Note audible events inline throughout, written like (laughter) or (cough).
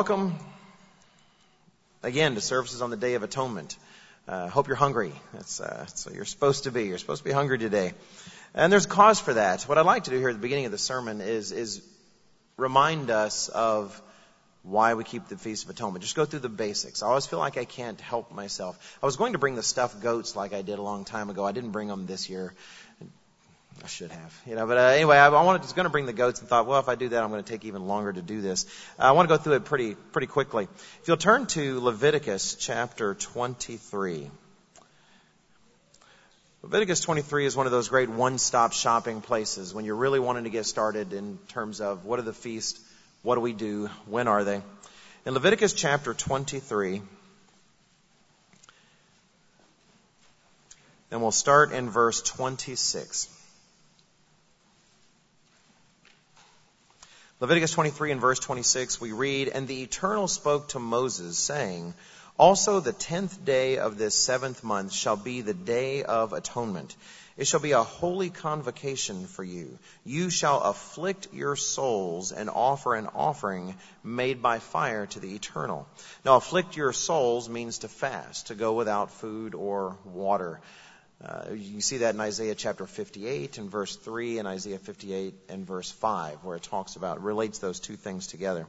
welcome again to services on the Day of Atonement. Uh, hope you're hungry. That's, uh, so you're supposed to be. You're supposed to be hungry today. And there's cause for that. What I'd like to do here at the beginning of the sermon is, is remind us of why we keep the Feast of Atonement. Just go through the basics. I always feel like I can't help myself. I was going to bring the stuffed goats like I did a long time ago. I didn't bring them this year. I should have, you know. But uh, anyway, I, I wanted, was going to bring the goats and thought, well, if I do that, I'm going to take even longer to do this. Uh, I want to go through it pretty, pretty quickly. If you'll turn to Leviticus chapter 23. Leviticus 23 is one of those great one-stop shopping places when you're really wanting to get started in terms of what are the feasts, what do we do, when are they. In Leviticus chapter 23, and we'll start in verse 26. Leviticus 23 and verse 26, we read, And the Eternal spoke to Moses, saying, Also the tenth day of this seventh month shall be the day of atonement. It shall be a holy convocation for you. You shall afflict your souls and offer an offering made by fire to the eternal. Now, afflict your souls means to fast, to go without food or water. Uh, you see that in Isaiah chapter 58 and verse 3 and Isaiah 58 and verse 5 where it talks about, relates those two things together.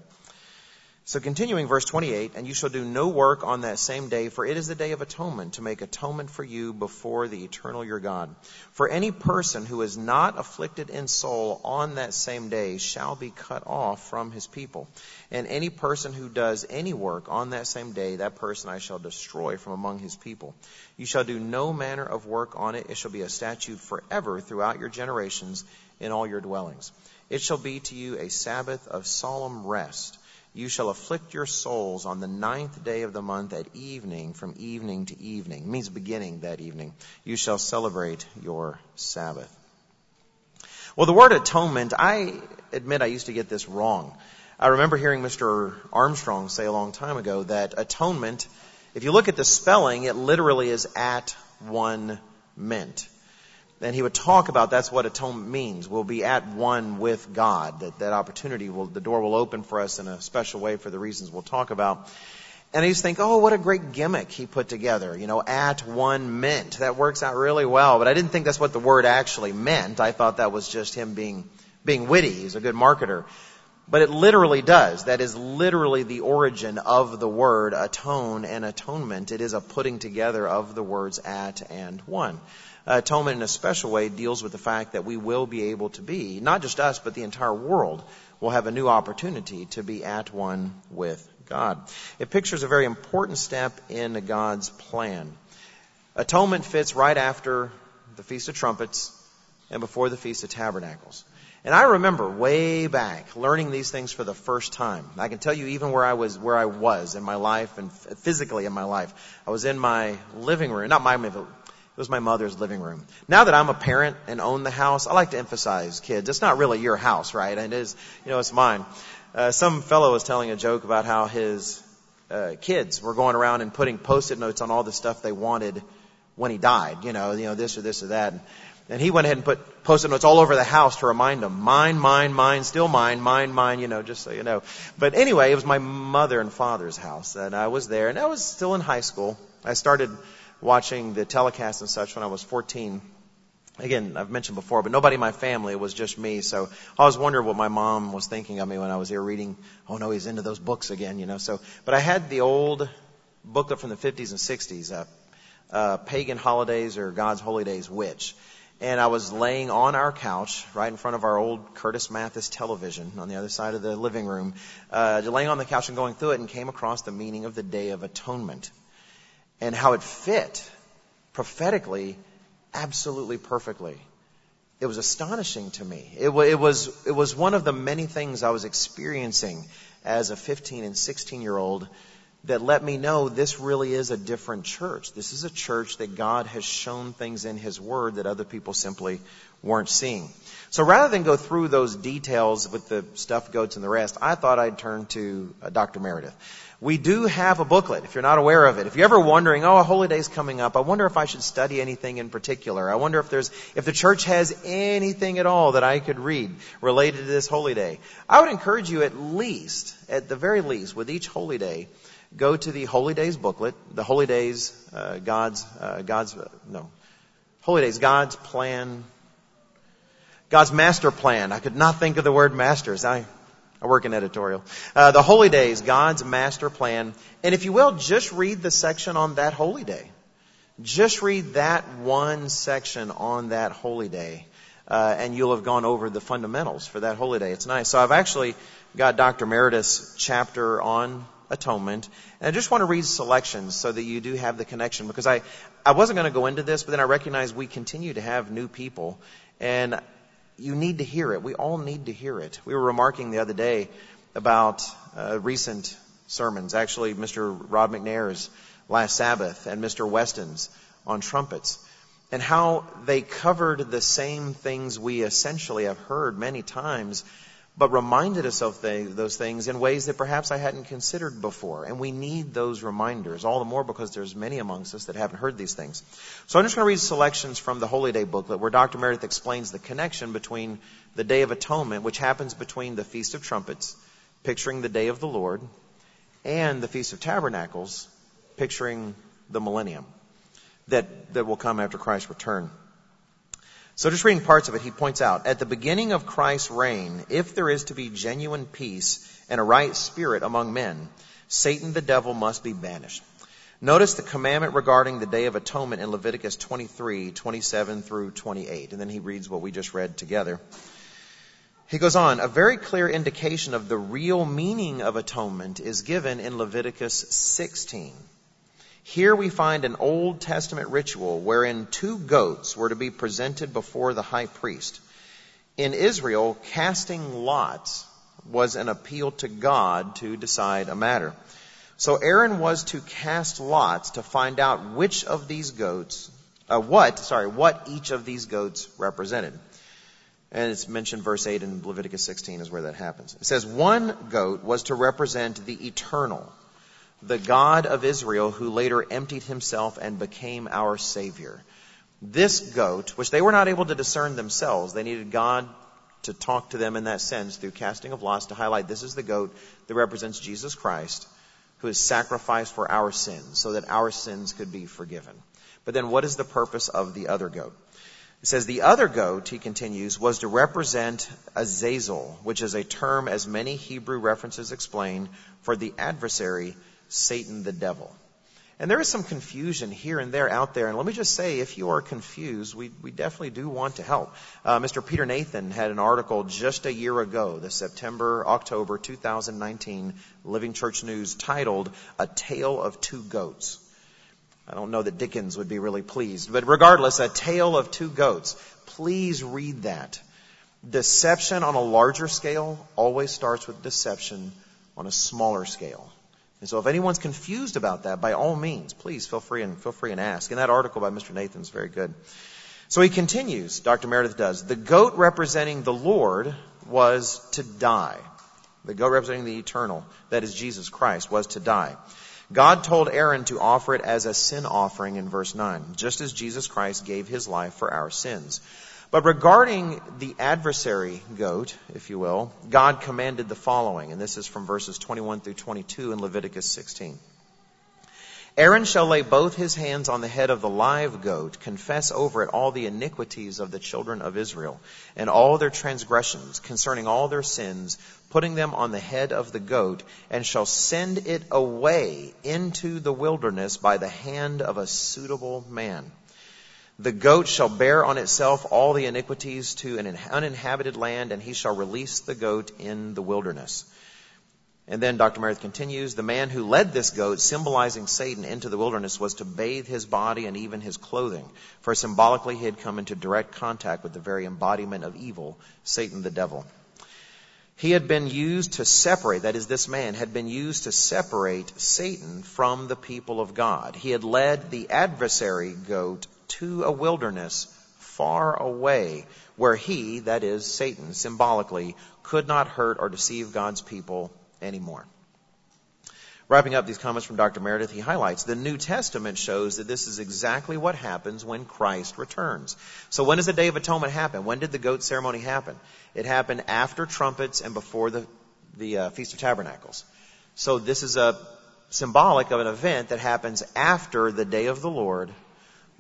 So continuing verse 28, and you shall do no work on that same day, for it is the day of atonement, to make atonement for you before the eternal your God. For any person who is not afflicted in soul on that same day shall be cut off from his people. And any person who does any work on that same day, that person I shall destroy from among his people. You shall do no manner of work on it. It shall be a statute forever throughout your generations in all your dwellings. It shall be to you a Sabbath of solemn rest you shall afflict your souls on the ninth day of the month at evening, from evening to evening. It means beginning that evening. You shall celebrate your Sabbath. Well, the word atonement, I admit I used to get this wrong. I remember hearing Mr. Armstrong say a long time ago that atonement, if you look at the spelling, it literally is at one meant. And he would talk about that's what atonement means. We'll be at one with God. That, that opportunity will, the door will open for us in a special way for the reasons we'll talk about. And I think, oh, what a great gimmick he put together. You know, at one meant. That works out really well. But I didn't think that's what the word actually meant. I thought that was just him being, being witty. He's a good marketer. But it literally does. That is literally the origin of the word atone and atonement. It is a putting together of the words at and one. Atonement in a special way deals with the fact that we will be able to be, not just us, but the entire world will have a new opportunity to be at one with God. It pictures a very important step in God's plan. Atonement fits right after the Feast of Trumpets and before the Feast of Tabernacles. And I remember way back learning these things for the first time. I can tell you even where I was, where I was in my life and physically in my life. I was in my living room, not my it was my mother's living room. Now that I'm a parent and own the house, I like to emphasize kids. It's not really your house, right? It is, you know, it's mine. Uh, some fellow was telling a joke about how his uh, kids were going around and putting post-it notes on all the stuff they wanted when he died. You know, you know this or this or that. And he went ahead and put post-it notes all over the house to remind them, mine, mine, mine, still mine, mine, mine, you know, just so you know. But anyway, it was my mother and father's house, and I was there, and I was still in high school. I started watching the telecast and such when I was 14. Again, I've mentioned before, but nobody in my family, it was just me. So I was wondering what my mom was thinking of me when I was here reading, oh no, he's into those books again, you know. So, but I had the old booklet from the 50s and 60s, uh, uh, Pagan Holidays or God's Holy Days, which? And I was laying on our couch, right in front of our old Curtis Mathes television on the other side of the living room, uh, laying on the couch and going through it and came across the meaning of the Day of Atonement and how it fit prophetically absolutely perfectly. It was astonishing to me. It, it, was, it was one of the many things I was experiencing as a 15 and 16 year old that let me know this really is a different church. This is a church that God has shown things in His Word that other people simply weren't seeing. So rather than go through those details with the stuffed goats and the rest, I thought I'd turn to uh, Dr. Meredith. We do have a booklet, if you're not aware of it. If you're ever wondering, oh, a holy day's coming up, I wonder if I should study anything in particular. I wonder if there's, if the church has anything at all that I could read related to this holy day. I would encourage you at least, at the very least, with each holy day, go to the Holy Days booklet, the Holy Days, uh, God's, uh, God's, uh, no, Holy Days, God's plan, God's master plan. I could not think of the word masters. I, I work in editorial. Uh, the Holy Days, God's master plan. And if you will, just read the section on that holy day. Just read that one section on that holy day. Uh, and you'll have gone over the fundamentals for that holy day. It's nice. So I've actually got Dr. Meredith's chapter on atonement. And I just want to read selections so that you do have the connection because I, I wasn't going to go into this, but then I recognize we continue to have new people and you need to hear it. We all need to hear it. We were remarking the other day about uh, recent sermons, actually Mr. Rod McNair's last Sabbath and Mr. Weston's on trumpets and how they covered the same things we essentially have heard many times but reminded us of those things in ways that perhaps I hadn't considered before. And we need those reminders, all the more because there's many amongst us that haven't heard these things. So I'm just going to read selections from the Holy Day booklet where Dr. Meredith explains the connection between the Day of Atonement, which happens between the Feast of Trumpets, picturing the Day of the Lord, and the Feast of Tabernacles, picturing the millennium that, that will come after Christ's return. So just reading parts of it, he points out, at the beginning of Christ's reign, if there is to be genuine peace and a right spirit among men, Satan the devil must be banished. Notice the commandment regarding the Day of Atonement in Leviticus 23, 27 through 28. And then he reads what we just read together. He goes on, a very clear indication of the real meaning of atonement is given in Leviticus 16. Here we find an Old Testament ritual wherein two goats were to be presented before the high priest. In Israel, casting lots was an appeal to God to decide a matter. So Aaron was to cast lots to find out which of these goats, uh, what, sorry, what each of these goats represented. And it's mentioned verse 8 in Leviticus 16 is where that happens. It says one goat was to represent the eternal the God of Israel who later emptied himself and became our Savior. This goat, which they were not able to discern themselves, they needed God to talk to them in that sense through casting of lots to highlight this is the goat that represents Jesus Christ who is sacrificed for our sins so that our sins could be forgiven. But then what is the purpose of the other goat? It says the other goat, he continues, was to represent Azazel, which is a term as many Hebrew references explain for the adversary Satan the devil. And there is some confusion here and there out there. And let me just say, if you are confused, we, we definitely do want to help. Uh, Mr. Peter Nathan had an article just a year ago, the September, October 2019 Living Church News titled, A Tale of Two Goats. I don't know that Dickens would be really pleased, but regardless, A Tale of Two Goats. Please read that. Deception on a larger scale always starts with deception on a smaller scale. And so if anyone's confused about that, by all means, please feel free and feel free and ask. And that article by Mr. Nathan is very good. So he continues, Dr. Meredith does. The goat representing the Lord was to die. The goat representing the eternal, that is Jesus Christ, was to die. God told Aaron to offer it as a sin offering in verse 9, just as Jesus Christ gave his life for our sins. But regarding the adversary goat, if you will, God commanded the following, and this is from verses 21 through 22 in Leviticus 16. Aaron shall lay both his hands on the head of the live goat, confess over it all the iniquities of the children of Israel, and all their transgressions concerning all their sins, putting them on the head of the goat, and shall send it away into the wilderness by the hand of a suitable man. The goat shall bear on itself all the iniquities to an uninhabited land, and he shall release the goat in the wilderness. And then Dr. Meredith continues, the man who led this goat, symbolizing Satan into the wilderness, was to bathe his body and even his clothing, for symbolically he had come into direct contact with the very embodiment of evil, Satan the devil. He had been used to separate, that is, this man had been used to separate Satan from the people of God. He had led the adversary goat to a wilderness far away where he, that is, Satan, symbolically, could not hurt or deceive God's people anymore. Wrapping up these comments from Dr. Meredith, he highlights the New Testament shows that this is exactly what happens when Christ returns. So when does the Day of Atonement happen? When did the goat ceremony happen? It happened after trumpets and before the, the uh, Feast of Tabernacles. So this is a symbolic of an event that happens after the day of the Lord,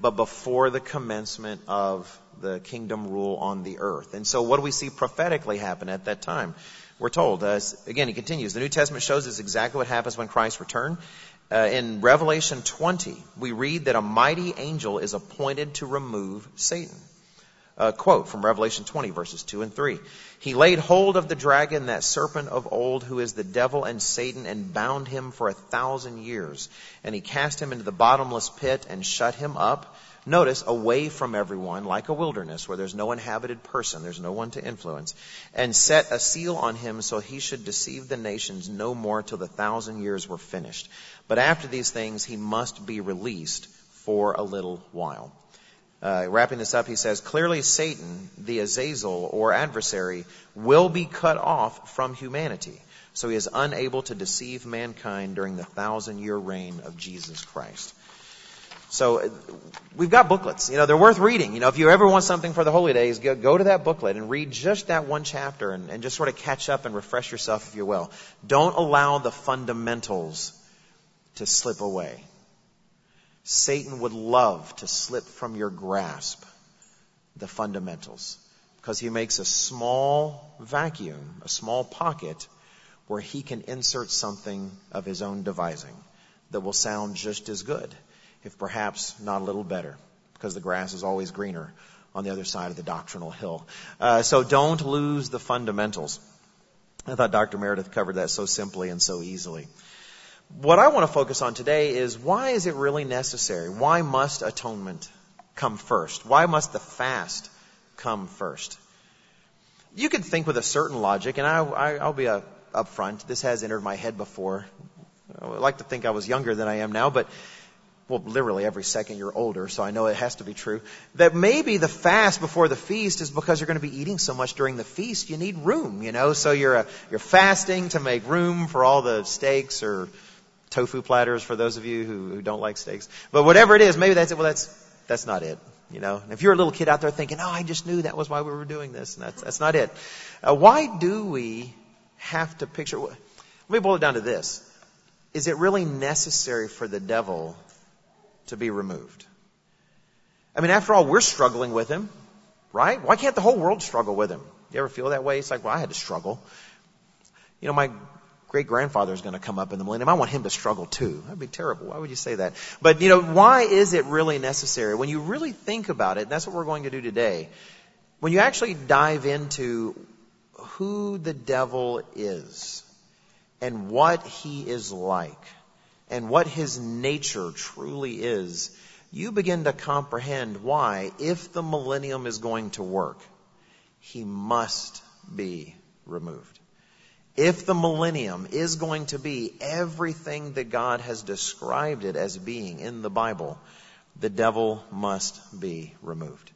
but before the commencement of the kingdom rule on the earth. And so what do we see prophetically happen at that time? we're told. Uh, again, he continues. The New Testament shows us exactly what happens when Christ returns. Uh, in Revelation 20, we read that a mighty angel is appointed to remove Satan. A quote from Revelation 20, verses 2 and 3. He laid hold of the dragon, that serpent of old, who is the devil and Satan, and bound him for a thousand years. And he cast him into the bottomless pit and shut him up Notice, away from everyone, like a wilderness where there's no inhabited person, there's no one to influence, and set a seal on him so he should deceive the nations no more till the thousand years were finished. But after these things, he must be released for a little while. Uh, wrapping this up, he says, clearly Satan, the Azazel or adversary, will be cut off from humanity. So he is unable to deceive mankind during the thousand year reign of Jesus Christ. So uh, we've got booklets. You know, they're worth reading. You know, if you ever want something for the holy days, go, go to that booklet and read just that one chapter and, and just sort of catch up and refresh yourself if you will. Don't allow the fundamentals to slip away. Satan would love to slip from your grasp the fundamentals because he makes a small vacuum, a small pocket where he can insert something of his own devising that will sound just as good if perhaps not a little better, because the grass is always greener on the other side of the doctrinal hill. Uh, so don't lose the fundamentals. I thought Dr. Meredith covered that so simply and so easily. What I want to focus on today is why is it really necessary? Why must atonement come first? Why must the fast come first? You could think with a certain logic, and I, will be a, upfront. This has entered my head before. I like to think I was younger than I am now, but well, literally every second you're older, so I know it has to be true, that maybe the fast before the feast is because you're going to be eating so much during the feast, you need room, you know, so you're, a, uh, you're fasting to make room for all the steaks or tofu platters for those of you who, who don't like steaks. But whatever it is, maybe that's it. Well, that's, that's not it. You know, and if you're a little kid out there thinking, oh, I just knew that was why we were doing this, and that's, that's not it. Uh, why do we have to picture, let me boil it down to this. Is it really necessary for the devil to be removed. I mean, after all, we're struggling with him, right? Why can't the whole world struggle with him? You ever feel that way? It's like, well, I had to struggle. You know, my great grandfather is going to come up in the millennium. I want him to struggle too. That'd be terrible. Why would you say that? But, you know, why is it really necessary? When you really think about it, that's what we're going to do today. When you actually dive into who the devil is and what he is like, and what his nature truly is, you begin to comprehend why, if the millennium is going to work, he must be removed. If the millennium is going to be everything that God has described it as being in the Bible, the devil must be removed.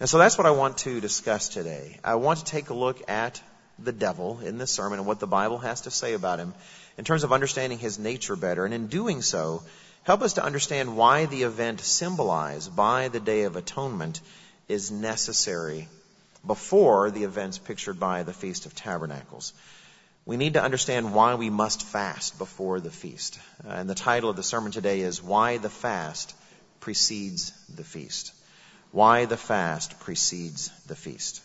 And so that's what I want to discuss today. I want to take a look at the devil in this sermon and what the Bible has to say about him in terms of understanding his nature better. And in doing so, help us to understand why the event symbolized by the Day of Atonement is necessary before the events pictured by the Feast of Tabernacles. We need to understand why we must fast before the feast. Uh, and the title of the sermon today is Why the Fast Precedes the Feast. Why the Fast Precedes the Feast.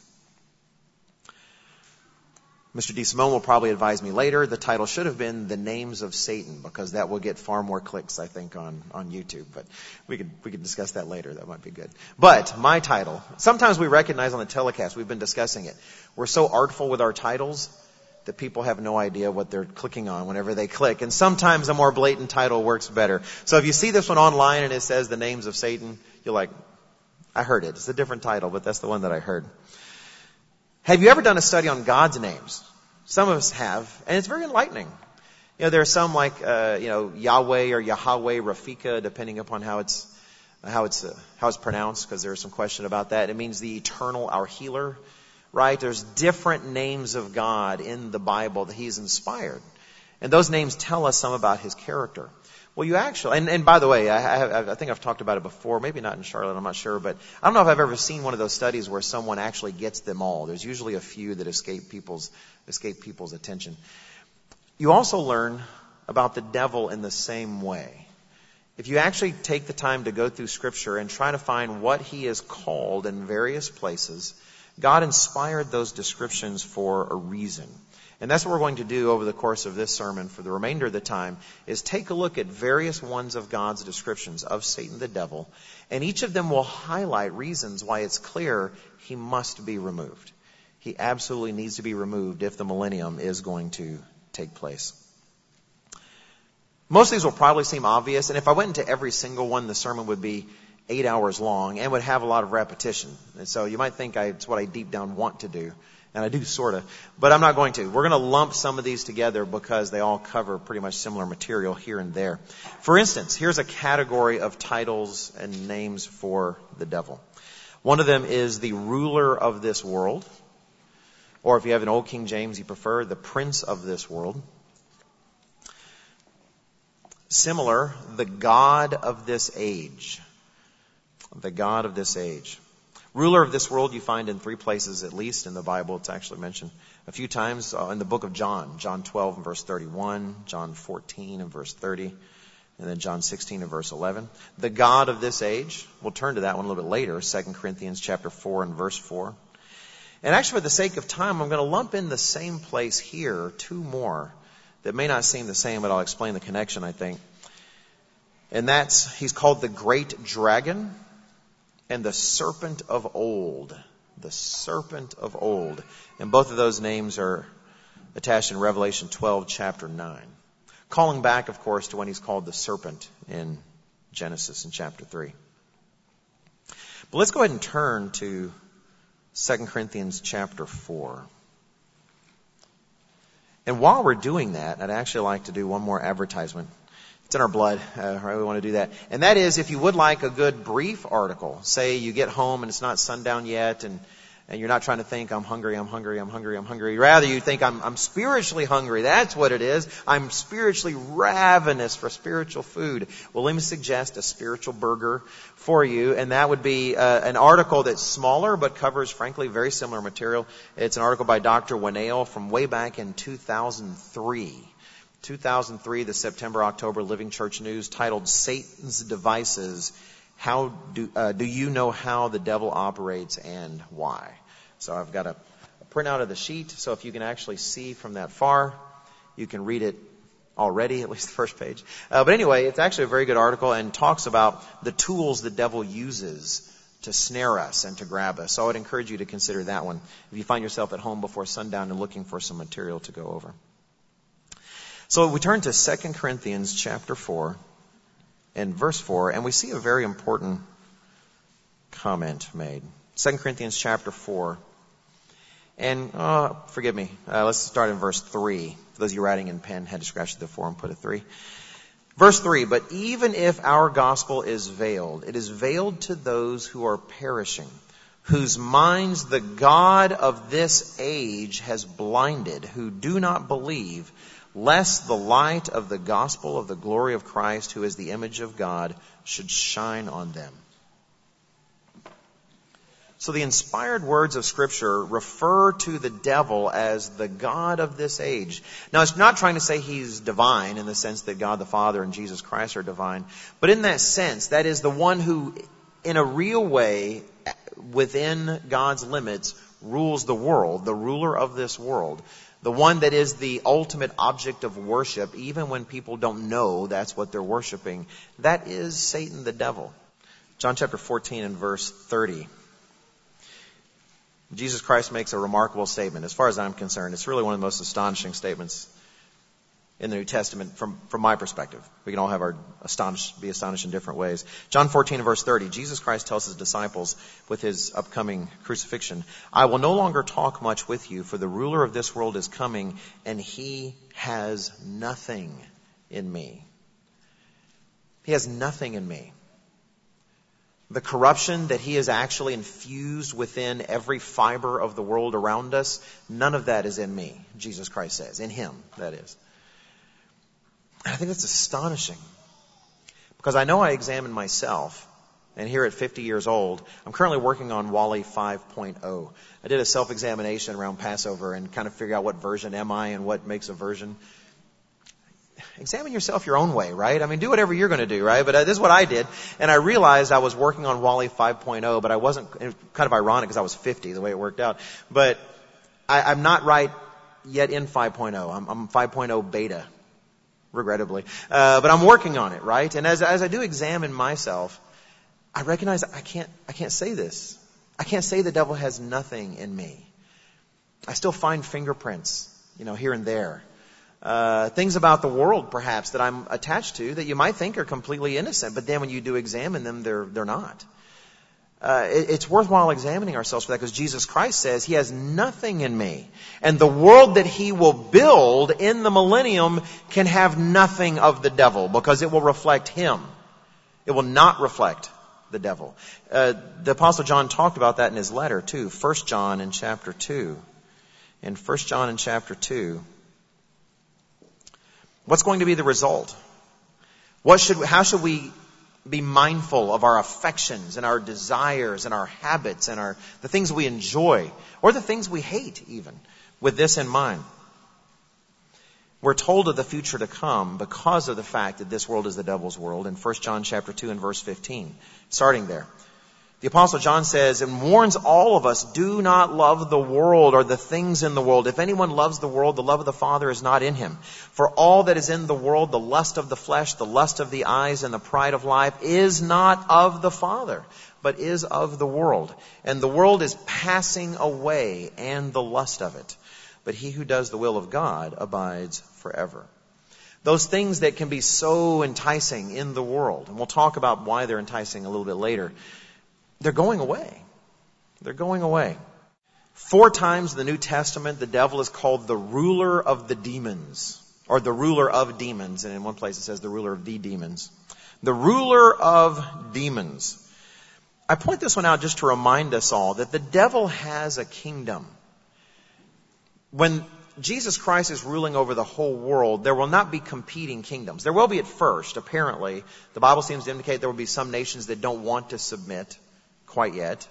Mr. DeSimone will probably advise me later. The title should have been The Names of Satan because that will get far more clicks, I think, on, on YouTube. But we could, we could discuss that later. That might be good. But my title, sometimes we recognize on the telecast, we've been discussing it. We're so artful with our titles that people have no idea what they're clicking on whenever they click. And sometimes a more blatant title works better. So if you see this one online and it says The Names of Satan, you're like, I heard it. It's a different title, but that's the one that I heard. Have you ever done a study on God's names? Some of us have, and it's very enlightening. You know, there are some like, uh, you know, Yahweh or Yahweh Rafika, depending upon how it's, how it's, uh, how it's pronounced, because there's some question about that. It means the eternal, our healer, right? There's different names of God in the Bible that He's inspired. And those names tell us some about His character. Well, you actually, and, and by the way, I, I, I think I've talked about it before, maybe not in Charlotte, I'm not sure, but I don't know if I've ever seen one of those studies where someone actually gets them all. There's usually a few that escape people's, escape people's attention. You also learn about the devil in the same way. If you actually take the time to go through scripture and try to find what he is called in various places, God inspired those descriptions for a reason. And that's what we're going to do over the course of this sermon for the remainder of the time is take a look at various ones of God's descriptions of Satan the devil, and each of them will highlight reasons why it's clear he must be removed. He absolutely needs to be removed if the millennium is going to take place. Most of these will probably seem obvious, and if I went into every single one, the sermon would be eight hours long and would have a lot of repetition. And so you might think I, it's what I deep down want to do. And I do sort of, but I'm not going to. We're going to lump some of these together because they all cover pretty much similar material here and there. For instance, here's a category of titles and names for the devil. One of them is the ruler of this world. Or if you have an old King James you prefer, the prince of this world. Similar, the God of this age. The God of this age. Ruler of this world you find in three places at least in the Bible. It's actually mentioned a few times uh, in the book of John. John 12 and verse 31, John 14 and verse 30, and then John 16 and verse 11. The God of this age, we'll turn to that one a little bit later, 2 Corinthians chapter 4 and verse 4. And actually for the sake of time, I'm going to lump in the same place here two more that may not seem the same, but I'll explain the connection, I think. And that's, he's called the Great Dragon and the serpent of old. The serpent of old. And both of those names are attached in Revelation 12, chapter 9. Calling back, of course, to when he's called the serpent in Genesis in chapter 3. But let's go ahead and turn to 2 Corinthians chapter 4. And while we're doing that, I'd actually like to do one more advertisement. It's in our blood. Uh, right? We want to do that. And that is if you would like a good brief article, say you get home and it's not sundown yet and and you're not trying to think, I'm hungry, I'm hungry, I'm hungry, I'm hungry. Rather, you think, I'm, I'm spiritually hungry. That's what it is. I'm spiritually ravenous for spiritual food. Well, let me suggest a spiritual burger for you, and that would be uh, an article that's smaller but covers, frankly, very similar material. It's an article by Dr. Winnail from way back in 2003. 2003, the September October Living Church News, titled Satan's Devices. How do, uh, do you know how the devil operates and why? So I've got a, a printout of the sheet, so if you can actually see from that far, you can read it already, at least the first page. Uh, but anyway, it's actually a very good article and talks about the tools the devil uses to snare us and to grab us. So I would encourage you to consider that one if you find yourself at home before sundown and looking for some material to go over. So we turn to 2 Corinthians chapter 4 and verse 4, and we see a very important comment made. 2 Corinthians chapter 4. And, uh, forgive me, uh, let's start in verse 3. For those of you writing in pen, had to scratch the 4 and put a 3. Verse 3, but even if our gospel is veiled, it is veiled to those who are perishing, whose minds the God of this age has blinded, who do not believe, lest the light of the gospel of the glory of Christ, who is the image of God, should shine on them. So the inspired words of scripture refer to the devil as the God of this age. Now it's not trying to say he's divine in the sense that God the Father and Jesus Christ are divine, but in that sense, that is the one who, in a real way, within God's limits, rules the world, the ruler of this world the one that is the ultimate object of worship, even when people don't know that's what they're worshiping, that is Satan the devil. John chapter 14 and verse 30. Jesus Christ makes a remarkable statement. As far as I'm concerned, it's really one of the most astonishing statements in the New Testament from, from my perspective. We can all have our astonished, be astonished in different ways. John 14 verse 30, Jesus Christ tells his disciples with his upcoming crucifixion, I will no longer talk much with you, for the ruler of this world is coming, and he has nothing in me. He has nothing in me. The corruption that he has actually infused within every fiber of the world around us, none of that is in me, Jesus Christ says. In him, that is. And I think that's astonishing. Because I know I examine myself, and here at 50 years old, I'm currently working on Wally 5.0. I did a self-examination around Passover and kind of figure out what version am I and what makes a version examine yourself your own way, right? I mean, do whatever you're going to do, right? But uh, this is what I did. And I realized I was working on Wally 5.0, but I wasn't, kind of ironic because I was 50, the way it worked out. But I, I'm not right yet in 5.0. I'm, I'm 5.0 beta, regrettably. Uh, but I'm working on it, right? And as, as I do examine myself, I recognize I can't, I can't say this. I can't say the devil has nothing in me. I still find fingerprints, you know, here and there uh, things about the world, perhaps, that I'm attached to that you might think are completely innocent, but then when you do examine them, they're they're not. Uh, it, it's worthwhile examining ourselves for that because Jesus Christ says He has nothing in me, and the world that He will build in the millennium can have nothing of the devil because it will reflect Him. It will not reflect the devil. Uh, the Apostle John talked about that in his letter too. First John in chapter two. In First John in chapter two. What's going to be the result? What should, how should we be mindful of our affections and our desires and our habits and our, the things we enjoy or the things we hate even with this in mind? We're told of the future to come because of the fact that this world is the devil's world in 1 John chapter 2 and verse 15. Starting there. The apostle John says and warns all of us, do not love the world or the things in the world. If anyone loves the world, the love of the Father is not in him. For all that is in the world, the lust of the flesh, the lust of the eyes, and the pride of life is not of the Father, but is of the world. And the world is passing away and the lust of it. But he who does the will of God abides forever. Those things that can be so enticing in the world, and we'll talk about why they're enticing a little bit later, they're going away. They're going away. Four times in the New Testament, the devil is called the ruler of the demons, or the ruler of demons. And in one place it says the ruler of the demons. The ruler of demons. I point this one out just to remind us all that the devil has a kingdom. When Jesus Christ is ruling over the whole world, there will not be competing kingdoms. There will be at first, apparently. The Bible seems to indicate there will be some nations that don't want to submit quite yet.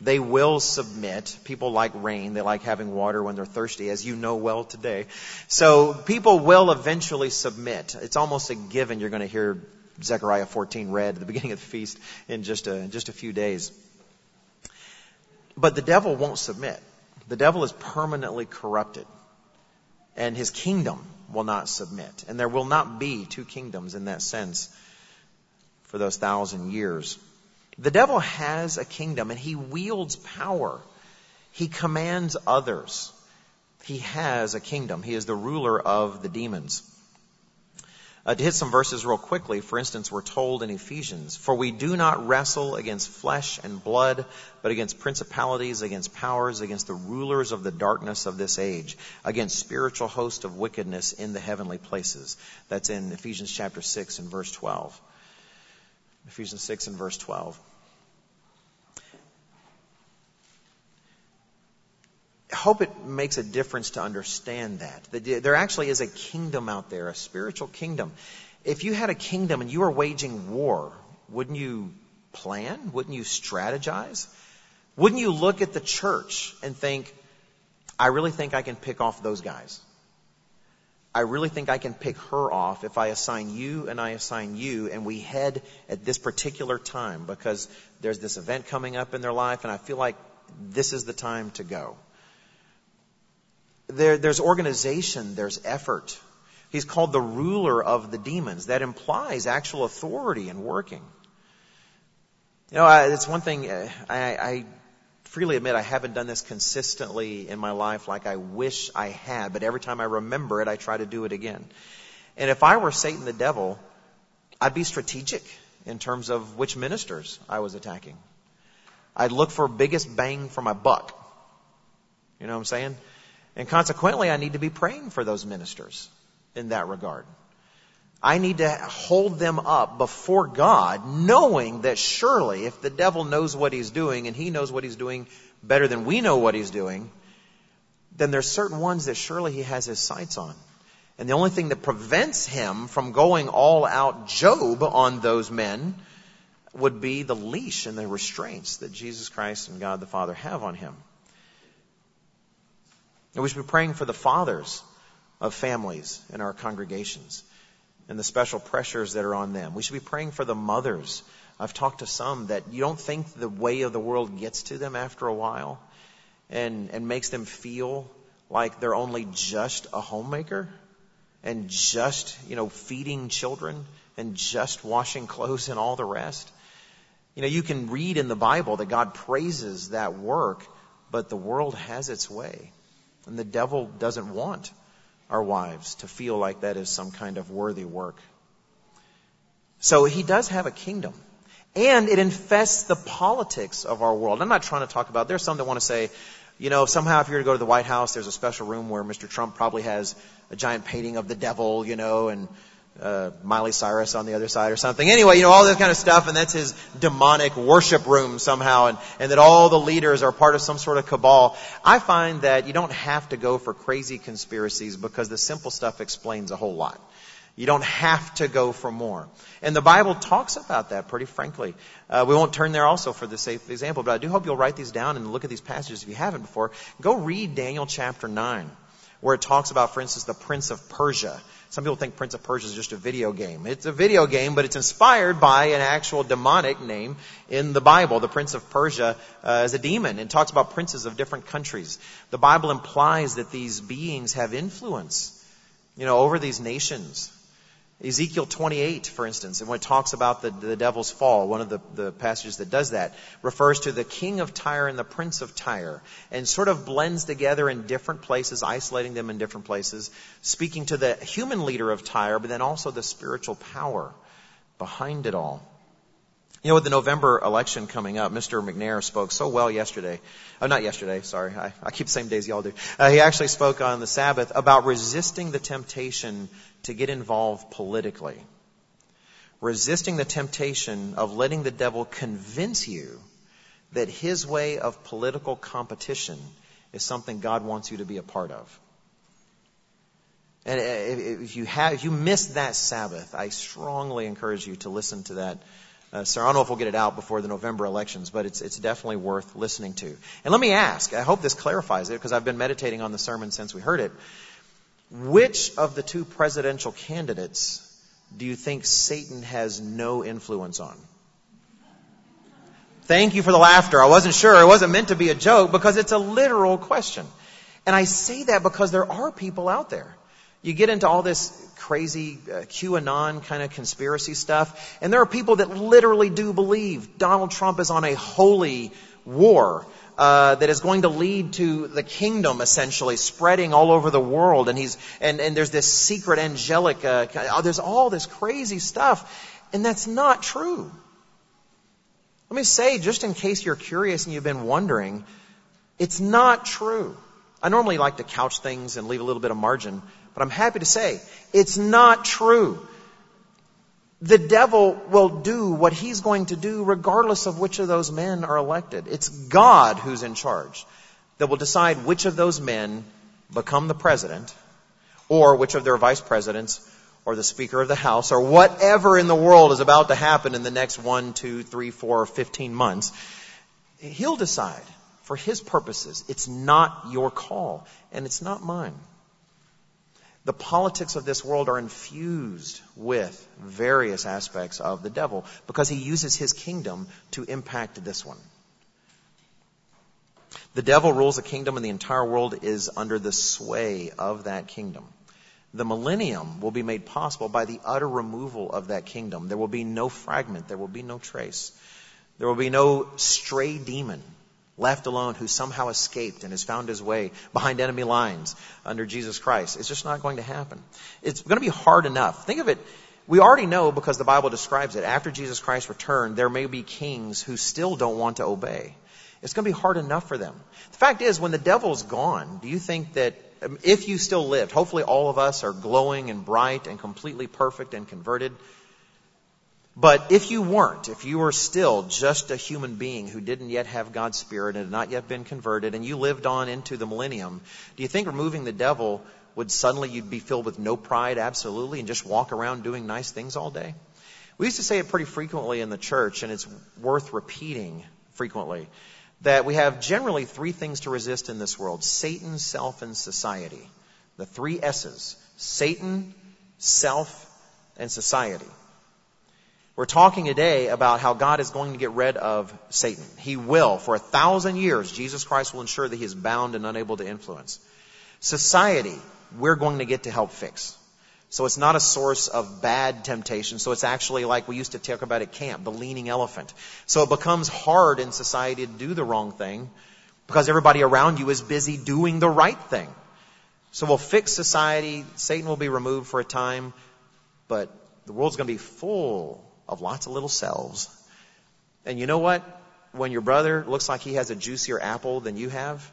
They will submit. People like rain. They like having water when they're thirsty, as you know well today. So people will eventually submit. It's almost a given you're going to hear Zechariah 14 read at the (laughs) beginning of the feast in just a, just a few days. But the devil won't submit. The devil is permanently corrupted. And his kingdom will not submit. And there will not be two kingdoms in that sense for those thousand years. The devil has a kingdom and he wields power. He commands others. He has a kingdom. He is the ruler of the demons. Uh, to hit some verses real quickly, for instance, we're told in Ephesians, For we do not wrestle against flesh and blood, but against principalities, against powers, against the rulers of the darkness of this age, against spiritual hosts of wickedness in the heavenly places. That's in Ephesians chapter 6 and verse 12. Ephesians 6 and verse 12. Hope it makes a difference to understand that. that. There actually is a kingdom out there, a spiritual kingdom. If you had a kingdom and you were waging war, wouldn't you plan? Wouldn't you strategize? Wouldn't you look at the church and think, I really think I can pick off those guys? I really think I can pick her off if I assign you and I assign you and we head at this particular time because there's this event coming up in their life and I feel like this is the time to go. There, there's organization, there's effort. He's called the ruler of the demons. That implies actual authority and working. You know, I, it's one thing, uh, I, I freely admit I haven't done this consistently in my life like I wish I had, but every time I remember it, I try to do it again. And if I were Satan the devil, I'd be strategic in terms of which ministers I was attacking. I'd look for biggest bang for my buck. You know what I'm saying? And consequently, I need to be praying for those ministers in that regard. I need to hold them up before God, knowing that surely if the devil knows what he's doing and he knows what he's doing better than we know what he's doing, then there's certain ones that surely he has his sights on. And the only thing that prevents him from going all out Job on those men would be the leash and the restraints that Jesus Christ and God the Father have on him. And we should be praying for the fathers of families in our congregations and the special pressures that are on them. We should be praying for the mothers. I've talked to some that you don't think the way of the world gets to them after a while and, and makes them feel like they're only just a homemaker and just, you know, feeding children and just washing clothes and all the rest. You know, you can read in the Bible that God praises that work, but the world has its way. And the devil doesn't want our wives to feel like that is some kind of worthy work. So he does have a kingdom. And it infests the politics of our world. I'm not trying to talk about, there's some that want to say, you know, somehow if you were to go to the White House, there's a special room where Mr. Trump probably has a giant painting of the devil, you know, and uh, Miley Cyrus on the other side or something. Anyway, you know, all this kind of stuff, and that's his demonic worship room somehow, and, and that all the leaders are part of some sort of cabal. I find that you don't have to go for crazy conspiracies because the simple stuff explains a whole lot. You don't have to go for more. And the Bible talks about that pretty frankly. Uh, we won't turn there also for the safe example, but I do hope you'll write these down and look at these passages if you haven't before. Go read Daniel chapter 9, where it talks about, for instance, the prince of Persia. Some people think Prince of Persia is just a video game. It's a video game, but it's inspired by an actual demonic name in the Bible. The Prince of Persia uh, is a demon and talks about princes of different countries. The Bible implies that these beings have influence, you know, over these nations. Ezekiel 28, for instance, and when it talks about the, the devil's fall, one of the, the passages that does that refers to the king of Tyre and the prince of Tyre, and sort of blends together in different places, isolating them in different places, speaking to the human leader of Tyre, but then also the spiritual power behind it all. You know, with the November election coming up, Mr. McNair spoke so well yesterday. Oh, not yesterday, sorry. I, I keep the same days y'all do. Uh, he actually spoke on the Sabbath about resisting the temptation to get involved politically. Resisting the temptation of letting the devil convince you that his way of political competition is something God wants you to be a part of. And uh, if you have, if you missed that Sabbath, I strongly encourage you to listen to that uh, so I don't know if we'll get it out before the November elections, but it's, it's definitely worth listening to. And let me ask, I hope this clarifies it because I've been meditating on the sermon since we heard it. Which of the two presidential candidates do you think Satan has no influence on? Thank you for the laughter. I wasn't sure. It wasn't meant to be a joke because it's a literal question. And I say that because there are people out there you get into all this crazy uh, QAnon kind of conspiracy stuff, and there are people that literally do believe Donald Trump is on a holy war uh, that is going to lead to the kingdom essentially spreading all over the world, and he's and and there's this secret angelic. Uh, oh, there's all this crazy stuff, and that's not true. Let me say, just in case you're curious and you've been wondering, it's not true. I normally like to couch things and leave a little bit of margin. But I'm happy to say it's not true. The devil will do what he's going to do regardless of which of those men are elected. It's God who's in charge that will decide which of those men become the president or which of their vice presidents or the Speaker of the House or whatever in the world is about to happen in the next one, two, three, four, fifteen months. He'll decide for his purposes. It's not your call and it's not mine. The politics of this world are infused with various aspects of the devil because he uses his kingdom to impact this one. The devil rules a kingdom and the entire world is under the sway of that kingdom. The millennium will be made possible by the utter removal of that kingdom. There will be no fragment. There will be no trace. There will be no stray demon left alone, who somehow escaped and has found his way behind enemy lines under Jesus Christ. It's just not going to happen. It's going to be hard enough. Think of it. We already know because the Bible describes it. After Jesus Christ returned, there may be kings who still don't want to obey. It's going to be hard enough for them. The fact is, when the devil's gone, do you think that um, if you still lived, hopefully all of us are glowing and bright and completely perfect and converted. But if you weren't, if you were still just a human being who didn't yet have God's Spirit and had not yet been converted, and you lived on into the millennium, do you think removing the devil would suddenly you'd be filled with no pride, absolutely, and just walk around doing nice things all day? We used to say it pretty frequently in the church, and it's worth repeating frequently that we have generally three things to resist in this world Satan, self, and society. The three S's Satan, self, and society. We're talking today about how God is going to get rid of Satan. He will. For a thousand years, Jesus Christ will ensure that he is bound and unable to influence. Society, we're going to get to help fix. So it's not a source of bad temptation. So it's actually like we used to talk about at camp, the leaning elephant. So it becomes hard in society to do the wrong thing because everybody around you is busy doing the right thing. So we'll fix society. Satan will be removed for a time, but the world's going to be full of lots of little selves. And you know what? When your brother looks like he has a juicier apple than you have,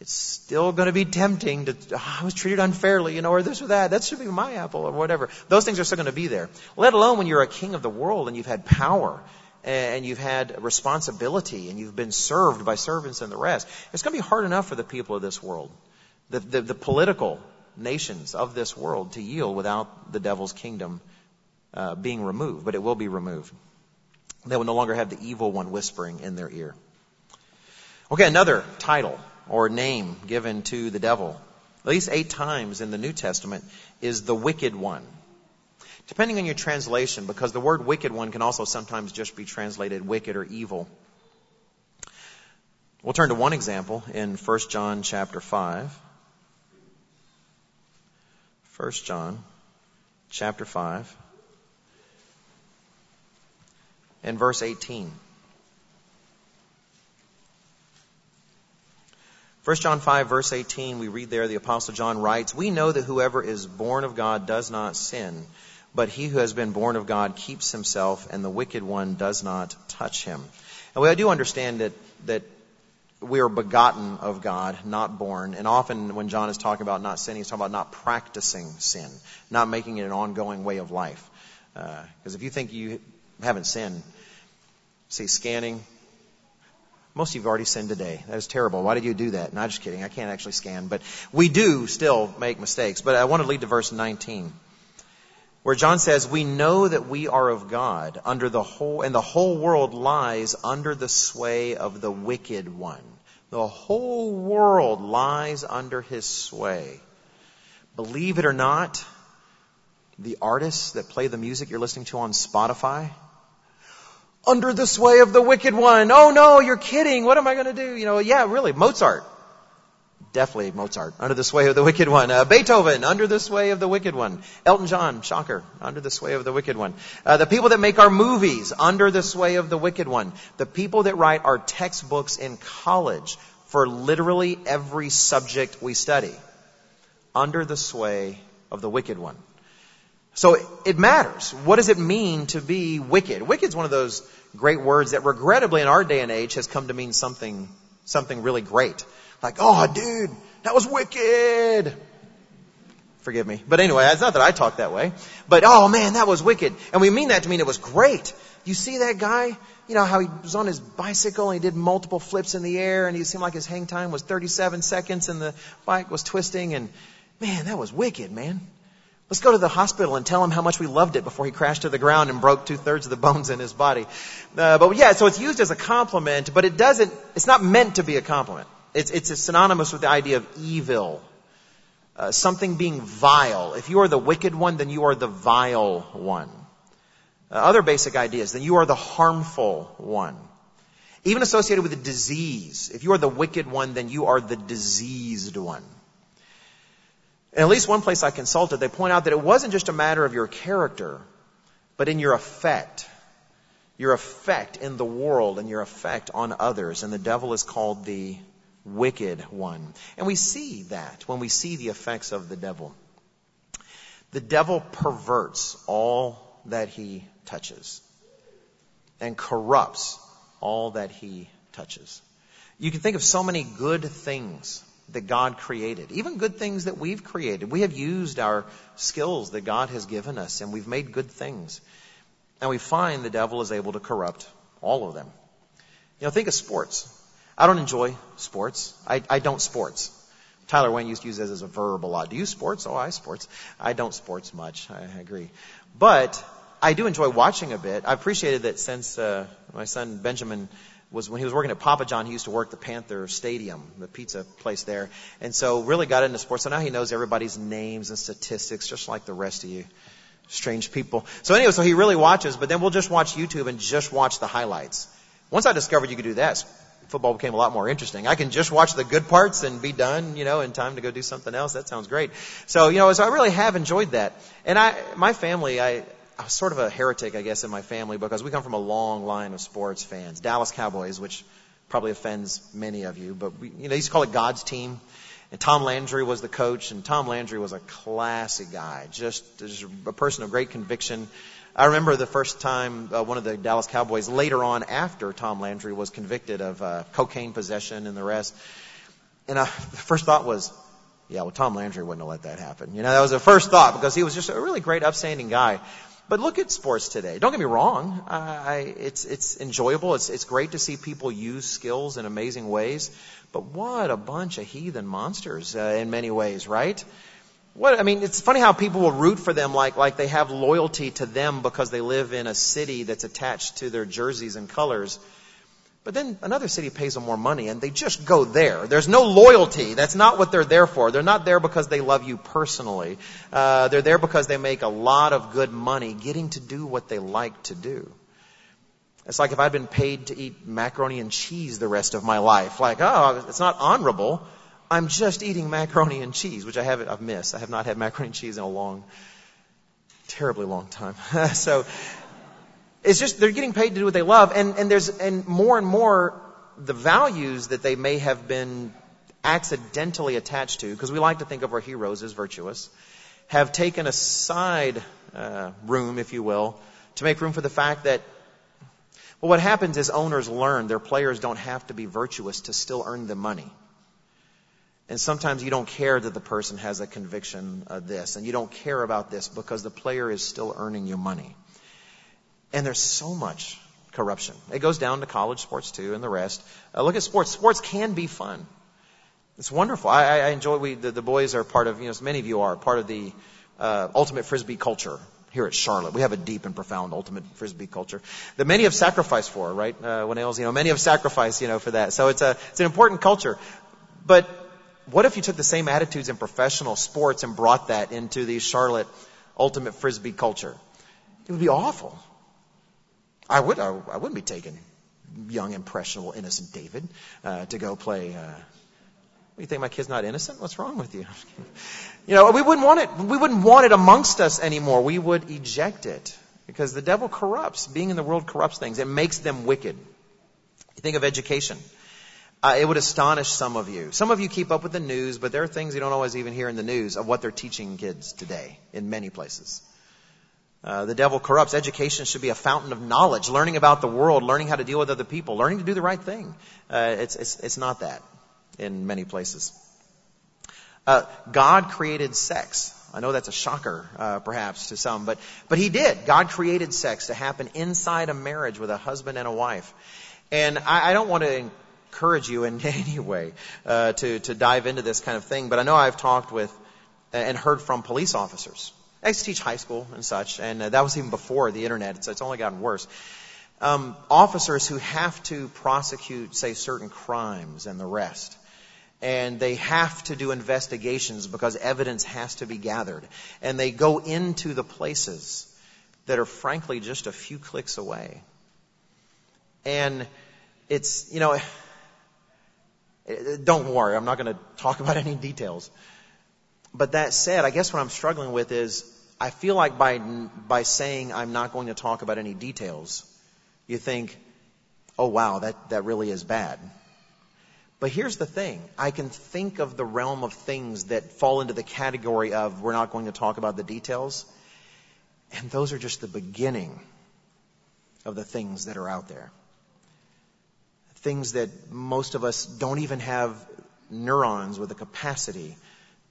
it's still going to be tempting to, oh, I was treated unfairly, you know, or this or that. That should be my apple or whatever. Those things are still going to be there. Let alone when you're a king of the world and you've had power and you've had responsibility and you've been served by servants and the rest. It's going to be hard enough for the people of this world, the, the, the political nations of this world to yield without the devil's kingdom uh, being removed, but it will be removed. They will no longer have the evil one whispering in their ear. Okay, another title or name given to the devil, at least eight times in the New Testament, is the wicked one. Depending on your translation, because the word wicked one can also sometimes just be translated wicked or evil. We'll turn to one example in 1 John chapter 5. 1 John chapter 5 and verse 18. 1 John 5 verse 18, we read there, the apostle John writes, We know that whoever is born of God does not sin, but he who has been born of God keeps himself, and the wicked one does not touch him. And we do understand that, that we are begotten of God, not born. And often when John is talking about not sinning, he's talking about not practicing sin, not making it an ongoing way of life. Because uh, if you think you haven't sinned, see, scanning, most of you have already sinned today. That is terrible. Why did you do that? Not just kidding. I can't actually scan, but we do still make mistakes. But I want to lead to verse 19 where John says, we know that we are of God under the whole, and the whole world lies under the sway of the wicked one. The whole world lies under his sway. Believe it or not, the artists that play the music you're listening to on Spotify, under the sway of the wicked one. Oh no, you're kidding. What am I going to do? You know, yeah, really. Mozart. Definitely Mozart. Under the sway of the wicked one. Uh, Beethoven. Under the sway of the wicked one. Elton John. Shocker. Under the sway of the wicked one. Uh, the people that make our movies. Under the sway of the wicked one. The people that write our textbooks in college for literally every subject we study. Under the sway of the wicked one. So it matters. What does it mean to be wicked? Wicked is one of those great words that regrettably in our day and age has come to mean something, something really great. Like, oh dude, that was wicked. Forgive me. But anyway, it's not that I talk that way. But oh man, that was wicked. And we mean that to mean it was great. You see that guy? You know how he was on his bicycle and he did multiple flips in the air and he seemed like his hang time was 37 seconds and the bike was twisting and man, that was wicked, man. Let's go to the hospital and tell him how much we loved it before he crashed to the ground and broke two thirds of the bones in his body. Uh, but yeah, so it's used as a compliment, but it doesn't, it's not meant to be a compliment. It's, it's synonymous with the idea of evil. Uh, something being vile. If you are the wicked one, then you are the vile one. Uh, other basic ideas, then you are the harmful one. Even associated with a disease. If you are the wicked one, then you are the diseased one. In at least one place I consulted, they point out that it wasn't just a matter of your character, but in your effect. your effect in the world and your effect on others. And the devil is called the wicked one. And we see that when we see the effects of the devil. The devil perverts all that he touches and corrupts all that he touches. You can think of so many good things that God created, even good things that we've created. We have used our skills that God has given us and we've made good things. And we find the devil is able to corrupt all of them. You know, think of sports. I don't enjoy sports. I, I don't sports. Tyler Wayne used to use this as a verb a lot. Do you sports? Oh, I sports. I don't sports much. I agree. But I do enjoy watching a bit. I appreciated that since uh, my son Benjamin was when he was working at Papa John, he used to work the Panther Stadium, the pizza place there. And so really got into sports. So now he knows everybody's names and statistics just like the rest of you strange people. So anyway, so he really watches, but then we'll just watch YouTube and just watch the highlights. Once I discovered you could do that, football became a lot more interesting. I can just watch the good parts and be done, you know, in time to go do something else. That sounds great. So, you know, so I really have enjoyed that. And I, my family, I, I was sort of a heretic, I guess, in my family because we come from a long line of sports fans. Dallas Cowboys, which probably offends many of you, but we, you know, they used to call it God's team. And Tom Landry was the coach, and Tom Landry was a classy guy, just, just a person of great conviction. I remember the first time uh, one of the Dallas Cowboys, later on after Tom Landry was convicted of uh, cocaine possession and the rest, and uh, the first thought was, yeah, well, Tom Landry wouldn't have let that happen. You know, that was the first thought because he was just a really great, upstanding guy. But look at sports today. Don't get me wrong. I, it's, it's enjoyable. It's, it's great to see people use skills in amazing ways. But what a bunch of heathen monsters uh, in many ways, right? What, I mean, it's funny how people will root for them like, like they have loyalty to them because they live in a city that's attached to their jerseys and colors. But then another city pays them more money and they just go there. There's no loyalty. That's not what they're there for. They're not there because they love you personally. Uh, they're there because they make a lot of good money getting to do what they like to do. It's like if I'd been paid to eat macaroni and cheese the rest of my life. Like, oh, it's not honorable. I'm just eating macaroni and cheese, which I haven't, I've missed. I have not had macaroni and cheese in a long, terribly long time. (laughs) so, it's just they're getting paid to do what they love, and, and there's and more and more the values that they may have been accidentally attached to, because we like to think of our heroes as virtuous, have taken a side uh, room, if you will, to make room for the fact that well, what happens is owners learn their players don't have to be virtuous to still earn the money. And sometimes you don't care that the person has a conviction of this, and you don't care about this because the player is still earning you money. And there's so much corruption. It goes down to college sports too and the rest. Uh, look at sports. Sports can be fun. It's wonderful. I, I enjoy, we, the, the, boys are part of, you know, as many of you are part of the uh, ultimate frisbee culture here at Charlotte. We have a deep and profound ultimate frisbee culture that many have sacrificed for, right? Uh, when else, you know, many have sacrificed, you know, for that. So it's a, it's an important culture. But what if you took the same attitudes in professional sports and brought that into the Charlotte ultimate frisbee culture? It would be awful. I would. I, I wouldn't be taking young, impressionable, innocent David uh, to go play. Uh, you think my kid's not innocent? What's wrong with you? (laughs) you know, we wouldn't want it. We wouldn't want it amongst us anymore. We would eject it because the devil corrupts. Being in the world corrupts things. It makes them wicked. You think of education. Uh, it would astonish some of you. Some of you keep up with the news, but there are things you don't always even hear in the news of what they're teaching kids today in many places. Uh, the devil corrupts. Education should be a fountain of knowledge, learning about the world, learning how to deal with other people, learning to do the right thing. Uh, it's, it's, it's not that in many places. Uh, God created sex. I know that's a shocker, uh, perhaps to some, but but He did. God created sex to happen inside a marriage with a husband and a wife. And I, I don't want to encourage you in (laughs) any way uh, to to dive into this kind of thing, but I know I've talked with and heard from police officers I used to teach high school and such, and uh, that was even before the internet, so it's only gotten worse. Um, officers who have to prosecute, say, certain crimes and the rest. And they have to do investigations because evidence has to be gathered. And they go into the places that are frankly just a few clicks away. And it's, you know, (sighs) don't worry, I'm not going to talk about (laughs) any details. But that said, I guess what I'm struggling with is I feel like by, by saying I'm not going to talk about any details, you think, oh wow, that, that really is bad. But here's the thing. I can think of the realm of things that fall into the category of we're not going to talk about the details. And those are just the beginning of the things that are out there. Things that most of us don't even have neurons with the capacity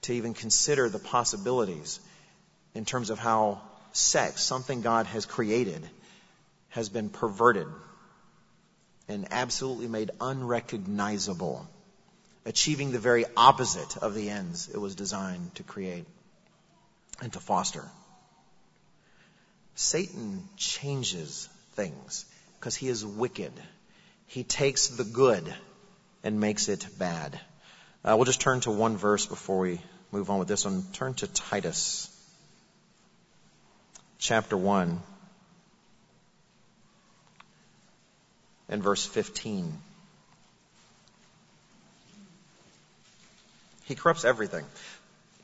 to even consider the possibilities in terms of how sex, something God has created, has been perverted and absolutely made unrecognizable, achieving the very opposite of the ends it was designed to create and to foster. Satan changes things because he is wicked. He takes the good and makes it bad. Uh, we'll just turn to one verse before we move on with this one. Turn to Titus chapter 1. and verse 15. He corrupts everything.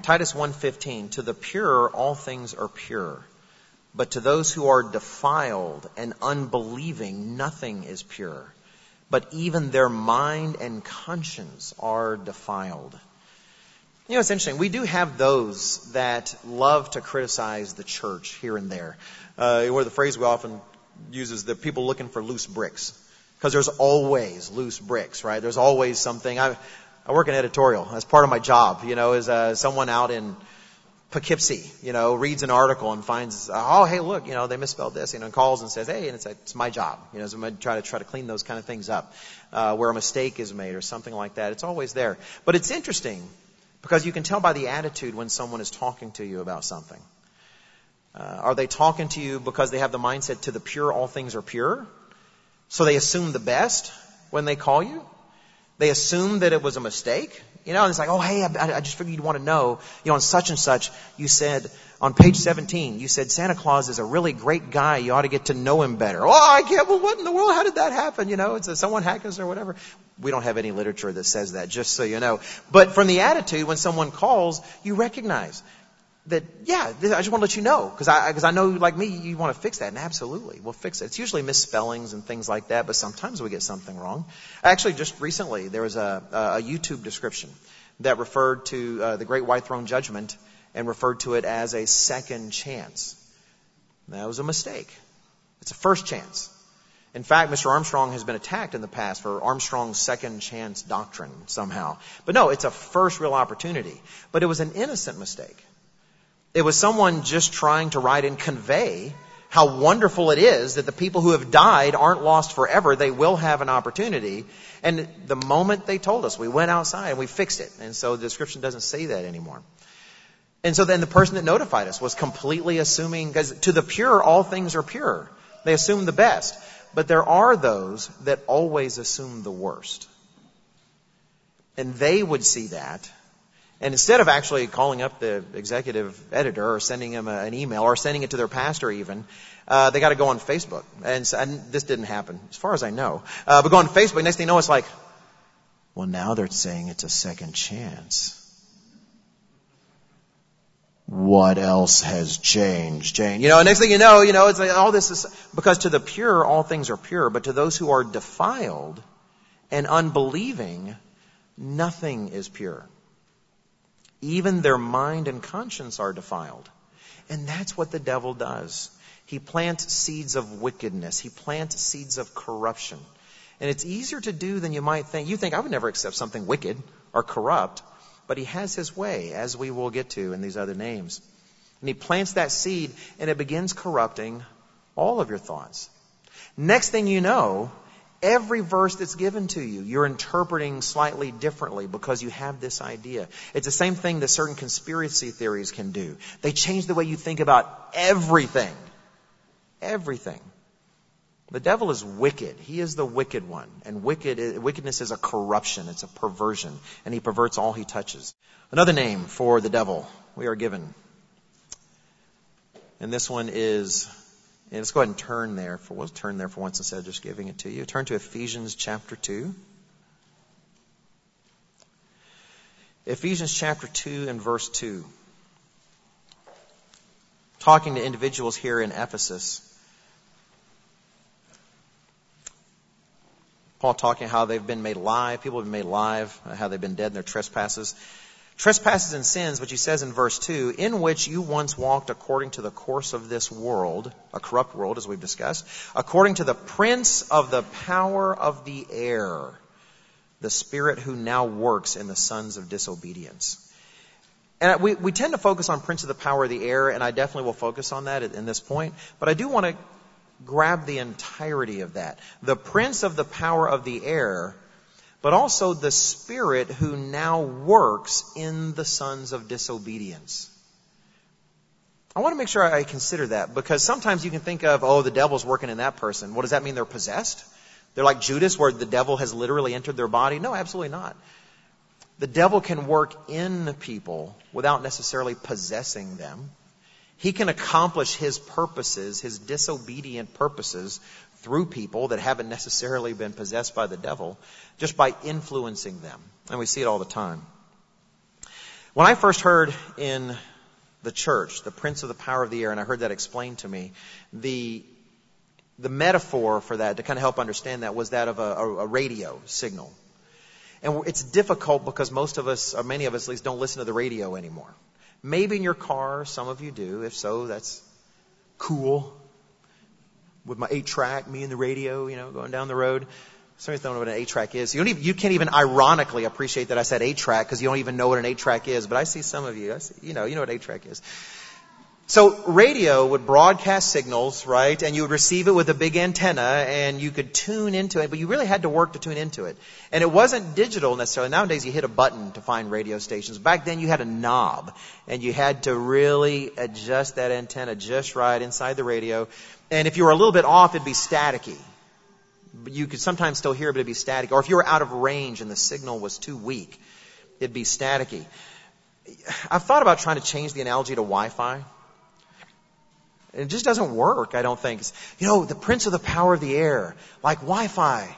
Titus 1:15 To the pure all things are pure but to those who are defiled and unbelieving nothing is pure but even their mind and conscience are defiled. You know, it's interesting. We do have those that love to criticize the church here and there. Uh, where the phrase we often use is that people looking for loose bricks. Because there's always loose bricks, right? There's always something. I, I work in editorial. That's part of my job, you know, is uh, someone out in Poughkeepsie, you know, reads an article and finds, oh, hey, look, you know, they misspelled this, you know, and calls and says, hey, and it's, it's my job, you know, so I'm going try to try to clean those kind of things up, uh, where a mistake is made or something like that. It's always there. But it's interesting because you can tell by the attitude when someone is talking to you about something. Uh, are they talking to you because they have the mindset to the pure, all things are pure? So they assume the best when they call you. They assume that it was a mistake. You know, and it's like, oh, hey, I, I just figured you'd want to know, you know, on such and such, you said, on page 17, you said Santa Claus is a really great guy. You ought to get to know him better. Oh, I can't, well, what in the world? How did that happen? You know, it's a, someone hacked us or whatever. We don't have any literature that says that, just so you know. But from the attitude, when someone calls, you recognize that, yeah, I just want to let you know, because I, cause I know, like me, you want to fix that, and absolutely, we'll fix it. It's usually misspellings and things like that, but sometimes we get something wrong. Actually, just recently, there was a, a YouTube description that referred to uh, the Great White Throne Judgment and referred to it as a second chance. That was a mistake. It's a first chance. In fact, Mr. Armstrong has been attacked in the past for Armstrong's second chance doctrine somehow. But no, it's a first real opportunity. But it was an innocent mistake. It was someone just trying to write and convey how wonderful it is that the people who have died aren't lost forever. They will have an opportunity. And the moment they told us, we went outside and we fixed it. And so the description doesn't say that anymore. And so then the person that notified us was completely assuming, because to the pure, all things are pure. They assume the best. But there are those that always assume the worst. And they would see that and instead of actually calling up the executive editor or sending a, an email or sending it to their pastor even, uh, they got to go on Facebook. And, and, this didn't happen, as far as I know. Uh, but go on Facebook. Next thing you know, it's like, well, now they're saying it's a second chance. What else has changed? Jane? You know, next thing you know, you know, it's like all this is because to the pure, all things are pure, but to those who are defiled and unbelieving, nothing is pure. Even their mind and conscience are defiled. And that's what the devil does. He plants seeds of wickedness. He plants seeds of corruption. And it's easier to do than you might think. You think, I would never accept something wicked or corrupt. But he has his way, as we will get to in these other names. And he plants that seed, and it begins corrupting all of your thoughts. Next thing you know, Every verse that's given to you, you're interpreting slightly differently because you have this idea. It's the same thing that certain conspiracy theories can do. They change the way you think about everything. Everything. The devil is wicked. He is the wicked one. And wicked, wickedness is a corruption. It's a perversion. And he perverts all he touches. Another name for the devil we are given. And this one is let's go ahead and turn there for we'll turn there for once instead of just giving it to you. Turn to Ephesians chapter two. Ephesians chapter 2 and verse 2. Talking to individuals here in Ephesus. Paul talking how they've been made alive, people have been made alive, uh, how they've been dead in their trespasses. Trespasses and sins, which he says in verse 2, in which you once walked according to the course of this world, a corrupt world as we've discussed, according to the prince of the power of the air, the spirit who now works in the sons of disobedience. And we, we tend to focus on prince of the power of the air, and I definitely will focus on that in this point, but I do want to grab the entirety of that. The prince of the power of the air but also the Spirit who now works in the sons of disobedience. I want to make sure I consider that because sometimes you can think of, oh, the devil's working in that person. What does that mean? They're possessed? They're like Judas where the devil has literally entered their body? No, absolutely not. The devil can work in people without necessarily possessing them. He can accomplish his purposes, his disobedient purposes, through people that haven't necessarily been possessed by the devil, just by influencing them. And we see it all the time. When I first heard in the church, the prince of the power of the air, and I heard that explained to me, the, the metaphor for that, to kind of help understand that, was that of a, a, a radio signal. And it's difficult because most of us, or many of us at least, don't listen to the radio anymore. Maybe in your car, some of you do. If so, that's cool with my eight track, me and the radio, you know, going down the road. Some of you don't know what an eight track is. You don't even, you can't even ironically appreciate that I said eight track because you don't even know what an eight track is. But I see some of you, I see, you know, you know what eight track is. So radio would broadcast signals, right? And you would receive it with a big antenna and you could tune into it, but you really had to work to tune into it. And it wasn't digital necessarily. Nowadays you hit a button to find radio stations. Back then you had a knob and you had to really adjust that antenna just right inside the radio. And if you were a little bit off, it'd be staticky. You could sometimes still hear but it'd be static. Or if you were out of range and the signal was too weak, it'd be staticky. I've thought about trying to change the analogy to Wi-Fi. It just doesn't work, I don't think. It's, you know, the prince of the power of the air, like Wi-Fi.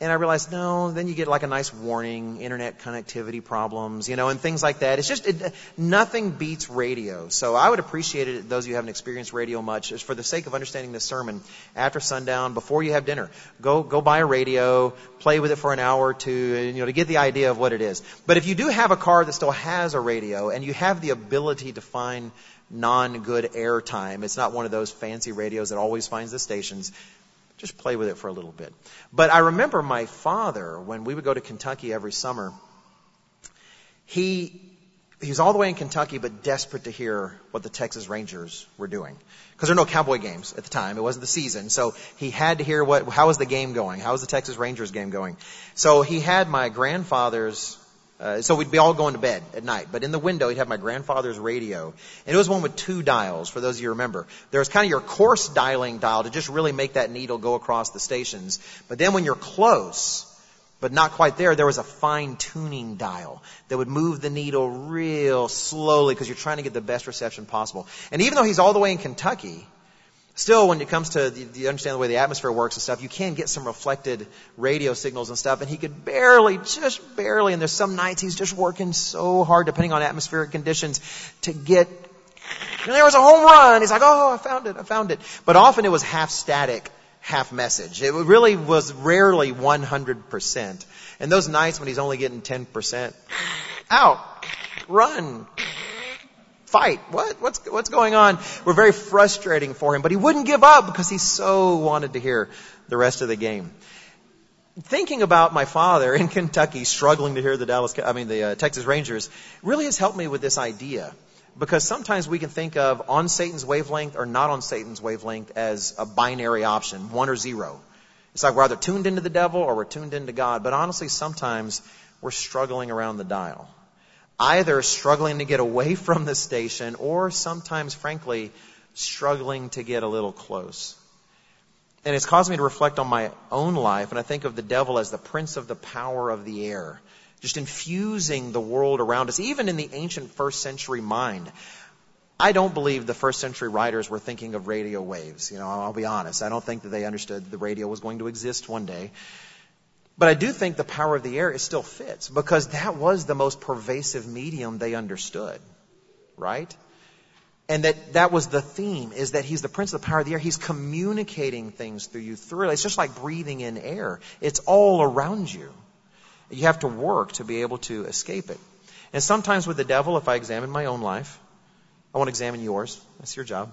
And I realized, no, then you get like a nice warning, internet connectivity problems, you know, and things like that. It's just, it, nothing beats radio. So I would appreciate it, those of you who haven't experienced radio much, is for the sake of understanding this sermon, after sundown, before you have dinner, go, go buy a radio, play with it for an hour or two, you know, to get the idea of what it is. But if you do have a car that still has a radio, and you have the ability to find non-good airtime, it's not one of those fancy radios that always finds the stations, just play with it for a little bit. But I remember my father, when we would go to Kentucky every summer, he, he was all the way in Kentucky, but desperate to hear what the Texas Rangers were doing. Because there were no Cowboy games at the time. It wasn't the season. So he had to hear what, how was the game going? How was the Texas Rangers game going? So he had my grandfather's uh, so we'd be all going to bed at night. But in the window, he'd have my grandfather's radio. And it was one with two dials, for those of you who remember. There was kind of your coarse dialing dial to just really make that needle go across the stations. But then when you're close, but not quite there, there was a fine tuning dial that would move the needle real slowly because you're trying to get the best reception possible. And even though he's all the way in Kentucky, Still, when it comes to the, you understand the way the atmosphere works and stuff, you can get some reflected radio signals and stuff. And he could barely, just barely, and there's some nights he's just working so hard, depending on atmospheric conditions, to get. And there was a home run. He's like, "Oh, I found it! I found it!" But often it was half static, half message. It really was rarely 100%. And those nights when he's only getting 10%, out, run, fight. What? What's, what's going on? We're very frustrating for him, but he wouldn't give up because he so wanted to hear the rest of the game. Thinking about my father in (laughs) Kentucky struggling to hear the Dallas, I mean the uh, Texas Rangers, really has helped me with this idea. Because sometimes we can think of on Satan's wavelength or not on Satan's wavelength as a binary option, one or zero. It's like we're either tuned into the devil or we're tuned into God. But honestly, sometimes we're struggling around the dial either struggling to get away (laughs) from the station or sometimes, frankly, struggling to get a little close. And it's caused me to reflect on my own life, and I think of the devil as the prince of the power of the air, just infusing the world around us, even in the ancient first century mind. I don't believe the first century writers were thinking of radio waves. You know, I'll be honest. I don't think that they understood the radio was going to exist one day. But I do think the power of the air is still fits because that was the most pervasive medium they understood. Right? And that that was the theme is that he's the prince of the power of the air. He's communicating things through you through it. It's just like breathing in air. It's all around you. You have to work to be able to escape it. And sometimes with the devil, if I examine my own life, I want to examine yours. That's your job.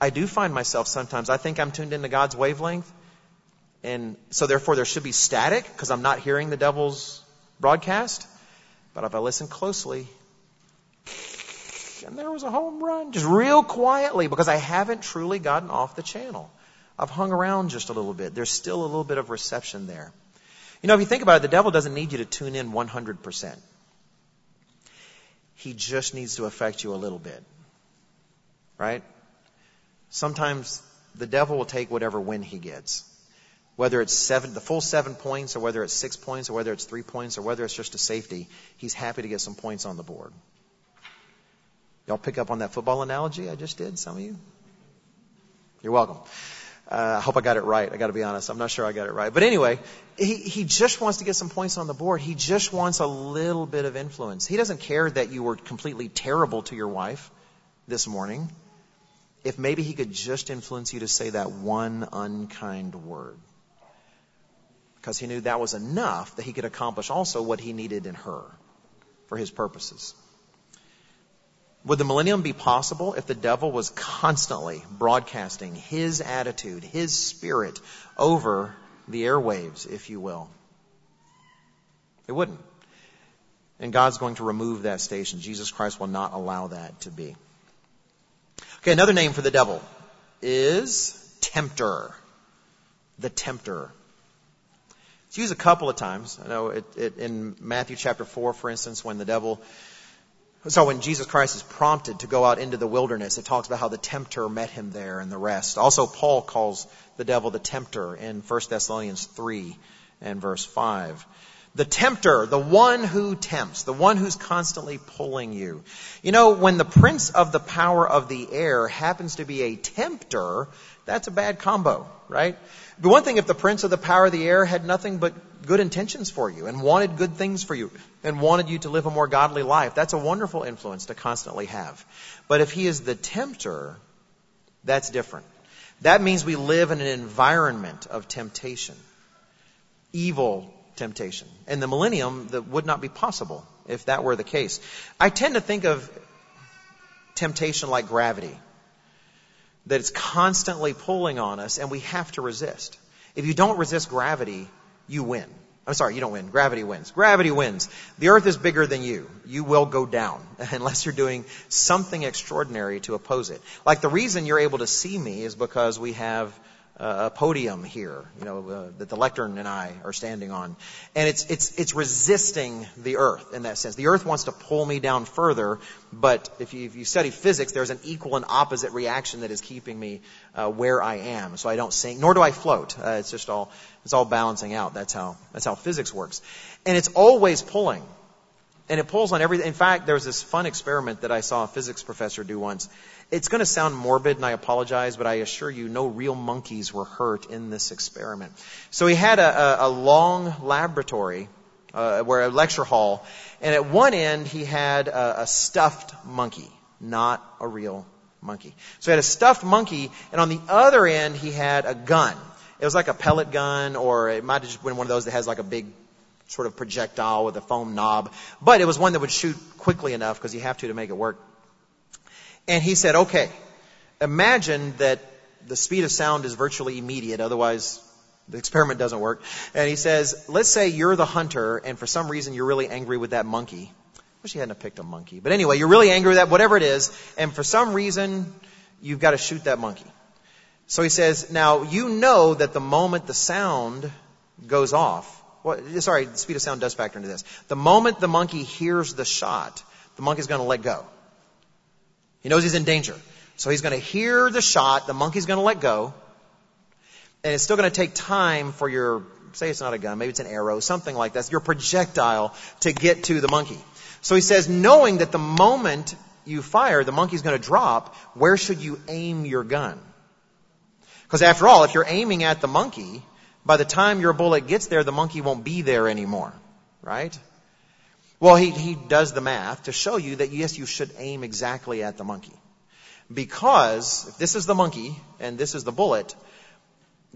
I do find myself sometimes, I think I'm tuned into God's wavelength. And so therefore there should be static because I'm not hearing the devil's broadcast. But if I listen closely, and there was a home run, just real quietly, because I haven't truly gotten off the channel. I've hung around just a little bit. There's still a little bit of reception there. You know, if you think about it, the devil doesn't need you to tune in 100%. He just needs to affect you a little bit. Right? Sometimes the devil will take whatever win he gets. Whether it's seven, the full seven points, or whether it's six points, or whether it's three points, or whether it's just a safety, he's happy to get some points on the board. Y'all pick up on that football analogy I just did, some of you? You're welcome. Uh, I hope I got it right. I got to be honest. I'm not sure I got it right. But anyway, he, he just wants to get some points on the board. He just wants a little bit of influence. He doesn't care that you were completely terrible to your wife this morning. If maybe he could just influence you to say that one unkind word. Because he knew that was enough that he could accomplish also what he needed in her for his purposes. Would the millennium be possible if the devil was constantly broadcasting his attitude, his spirit over the airwaves, if you will? It wouldn't. And God's going to remove that station. Jesus Christ will not allow that to be. Okay, another name for the devil is tempter. The tempter. It's used a couple of times. I know it, it, in Matthew chapter 4, for instance, when the devil so when Jesus Christ is prompted to go out into the wilderness, it talks about how the tempter met him there and the rest. Also, Paul calls the devil the tempter in 1 Thessalonians 3 and verse 5. The tempter, the one who tempts, the one who's constantly pulling you. You know, when the prince of the power of the air happens to be a tempter, that's a bad combo, right? The one thing if the prince of the power of the air had nothing but good intentions for you and wanted good things for you and wanted you to live a more godly life, that's a wonderful influence to constantly have. But if he is the tempter, that's different. That means we live in an environment of temptation. Evil temptation. In the millennium, that would not be possible if that were the case. I tend to think of temptation like gravity. That it's constantly pulling on us and we have to resist. If you don't resist gravity, you win. I'm sorry, you don't win. Gravity wins. Gravity wins. The earth is bigger than you. You will go down (laughs) unless you're doing something extraordinary to oppose it. Like the reason you're able to see me is because we have a podium here, you know, uh, that the lectern and I are standing on. And it's, it's, it's resisting the earth in that sense. The earth wants to pull me down further, but if you, if you study physics, there's an equal and opposite reaction that is keeping me uh, where I am. So I don't sink, nor do I float. Uh, it's just all, it's all balancing out. That's how, that's how physics works. And it's always pulling. And it pulls on everything. In fact, there was this fun experiment that I saw a physics professor do once. It's going to sound morbid, and I apologize, but I assure you, no real monkeys were hurt in this experiment. So he had a, a, a long laboratory, uh, where a lecture hall, and at one end he had a, a stuffed monkey, not a real monkey. So he had a stuffed monkey, and on the other end he had a gun. It was like a pellet gun, or it might have just been one of those that has like a big sort of projectile with a foam knob. But it was one that would shoot quickly enough because you have to to make it work. And he said, okay, imagine that the speed of sound is virtually immediate, otherwise the experiment doesn't work. And he says, let's say you're the hunter and for some reason you're really angry with that monkey. Wish he hadn't picked a monkey. But anyway, you're really angry with that, whatever it is, and for some reason you've got to shoot that monkey. So he says, now you know that the moment the sound goes off, well, sorry, the speed of sound does factor into this. The moment the monkey hears the shot, the monkey's going to let go. He knows he's in danger. So he's going to hear the shot, the monkey's going to let go, and it's still going to take time for your, say it's not a gun, maybe it's an arrow, something like that, your projectile to get to the monkey. So he says, knowing that the moment you fire, the monkey's going to drop, where should you aim your gun? Because after all, if you're aiming at the monkey, by the time your bullet gets there, the monkey won't be there anymore. Right? Well, he, he does the math to show you that yes, you should aim exactly at the monkey. Because if this is the monkey and this is the bullet,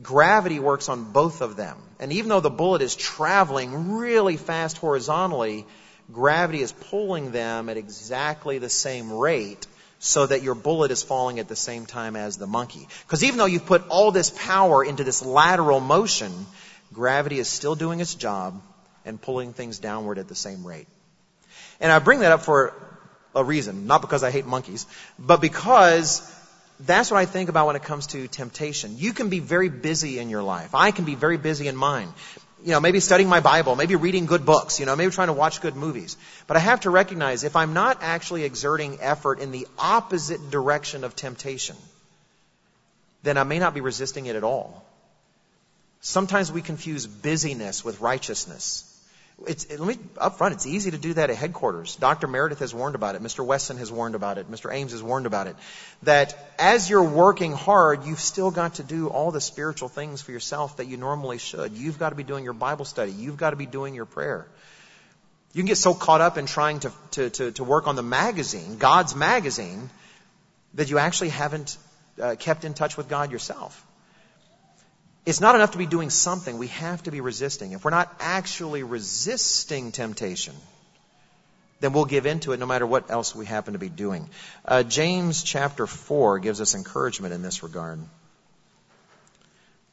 gravity works on both of them. And even though the bullet is traveling really fast horizontally, gravity is pulling them at exactly the same rate so that your bullet is falling at the same time as the monkey. Because even though you've put all this power into this lateral motion, gravity is still doing its job and pulling things downward at the same rate. And I bring that up for a reason, not because I hate monkeys, but because that's what I think about when it comes to temptation. You can be very busy in your life. I can be very busy in mine. You know, maybe studying my Bible, maybe reading good books, you know, maybe trying to watch good movies. But I have to recognize if I'm not actually exerting effort in the opposite direction of temptation, then I may not be resisting it at all. Sometimes we confuse busyness with righteousness. It's, let me, up front, it's easy to do that at headquarters. Dr. Meredith has warned about it. Mr. Weston has warned about it. Mr. Ames has warned about it. That as you're working hard, you've still got to do all the spiritual things for yourself that you normally should. You've got to be doing your Bible study. You've got to be doing your prayer. You can get so caught up in trying to, to, to, to work on the magazine, God's magazine, that you actually haven't uh, kept in touch with God yourself it's not enough to be doing something. We have to be resisting. If we're not actually resisting temptation, then we'll give into it no matter what else we happen to be doing. Uh, James chapter 4 gives us encouragement in this regard.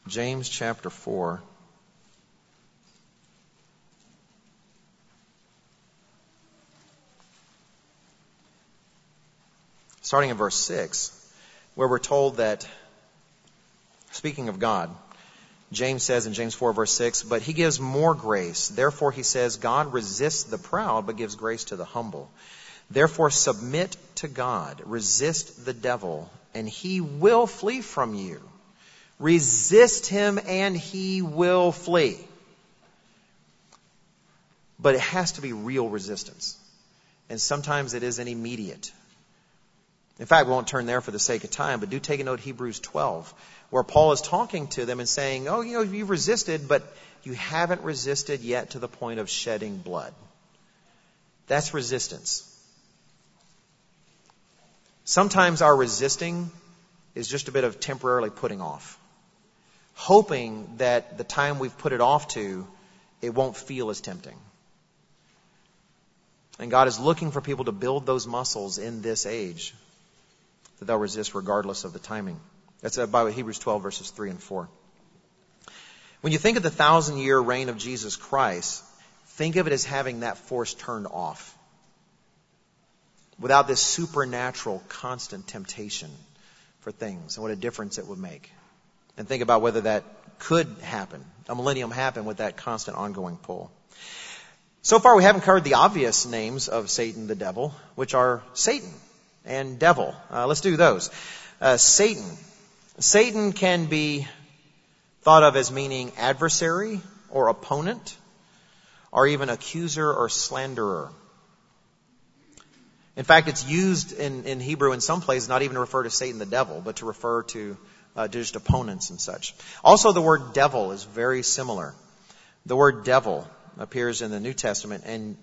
James chapter 4. Starting in verse 6, where we're told that, speaking of God, James says in James 4 verse 6, but he gives more grace. Therefore he says, God resists the proud, but gives grace to the humble. Therefore submit to God, resist the devil, and he will flee from you. Resist him and he will flee. But it has to be real resistance. And sometimes it isn't immediate. In fact, we won't turn there for the sake of time, but do take a note Hebrews 12 where Paul is talking to them and saying, Oh, you know, you've resisted, but you haven't resisted yet to the point of shedding blood. That's resistance. Sometimes our resisting is just a bit of temporarily putting off, hoping that the time we've put it off to, it won't feel as tempting. And God is looking for people to build those muscles in this age that they'll resist regardless of the timing. That's by Hebrews 12 verses 3 and 4. When you think of the thousand year reign of Jesus Christ, think of it as having that force turned off. Without this supernatural constant temptation for things and what a difference it would make. And think about whether that could happen, a millennium happen with that constant ongoing pull. So far we haven't covered the obvious names of Satan the devil, which are Satan and devil. Uh, let's do those. Uh, Satan Satan can be thought of as meaning adversary or opponent or even accuser or slanderer. In fact, it's used in, in Hebrew in some places not even to refer to Satan the devil, but to refer to uh, just opponents and such. Also, the word devil is very similar. The word devil appears in the New Testament and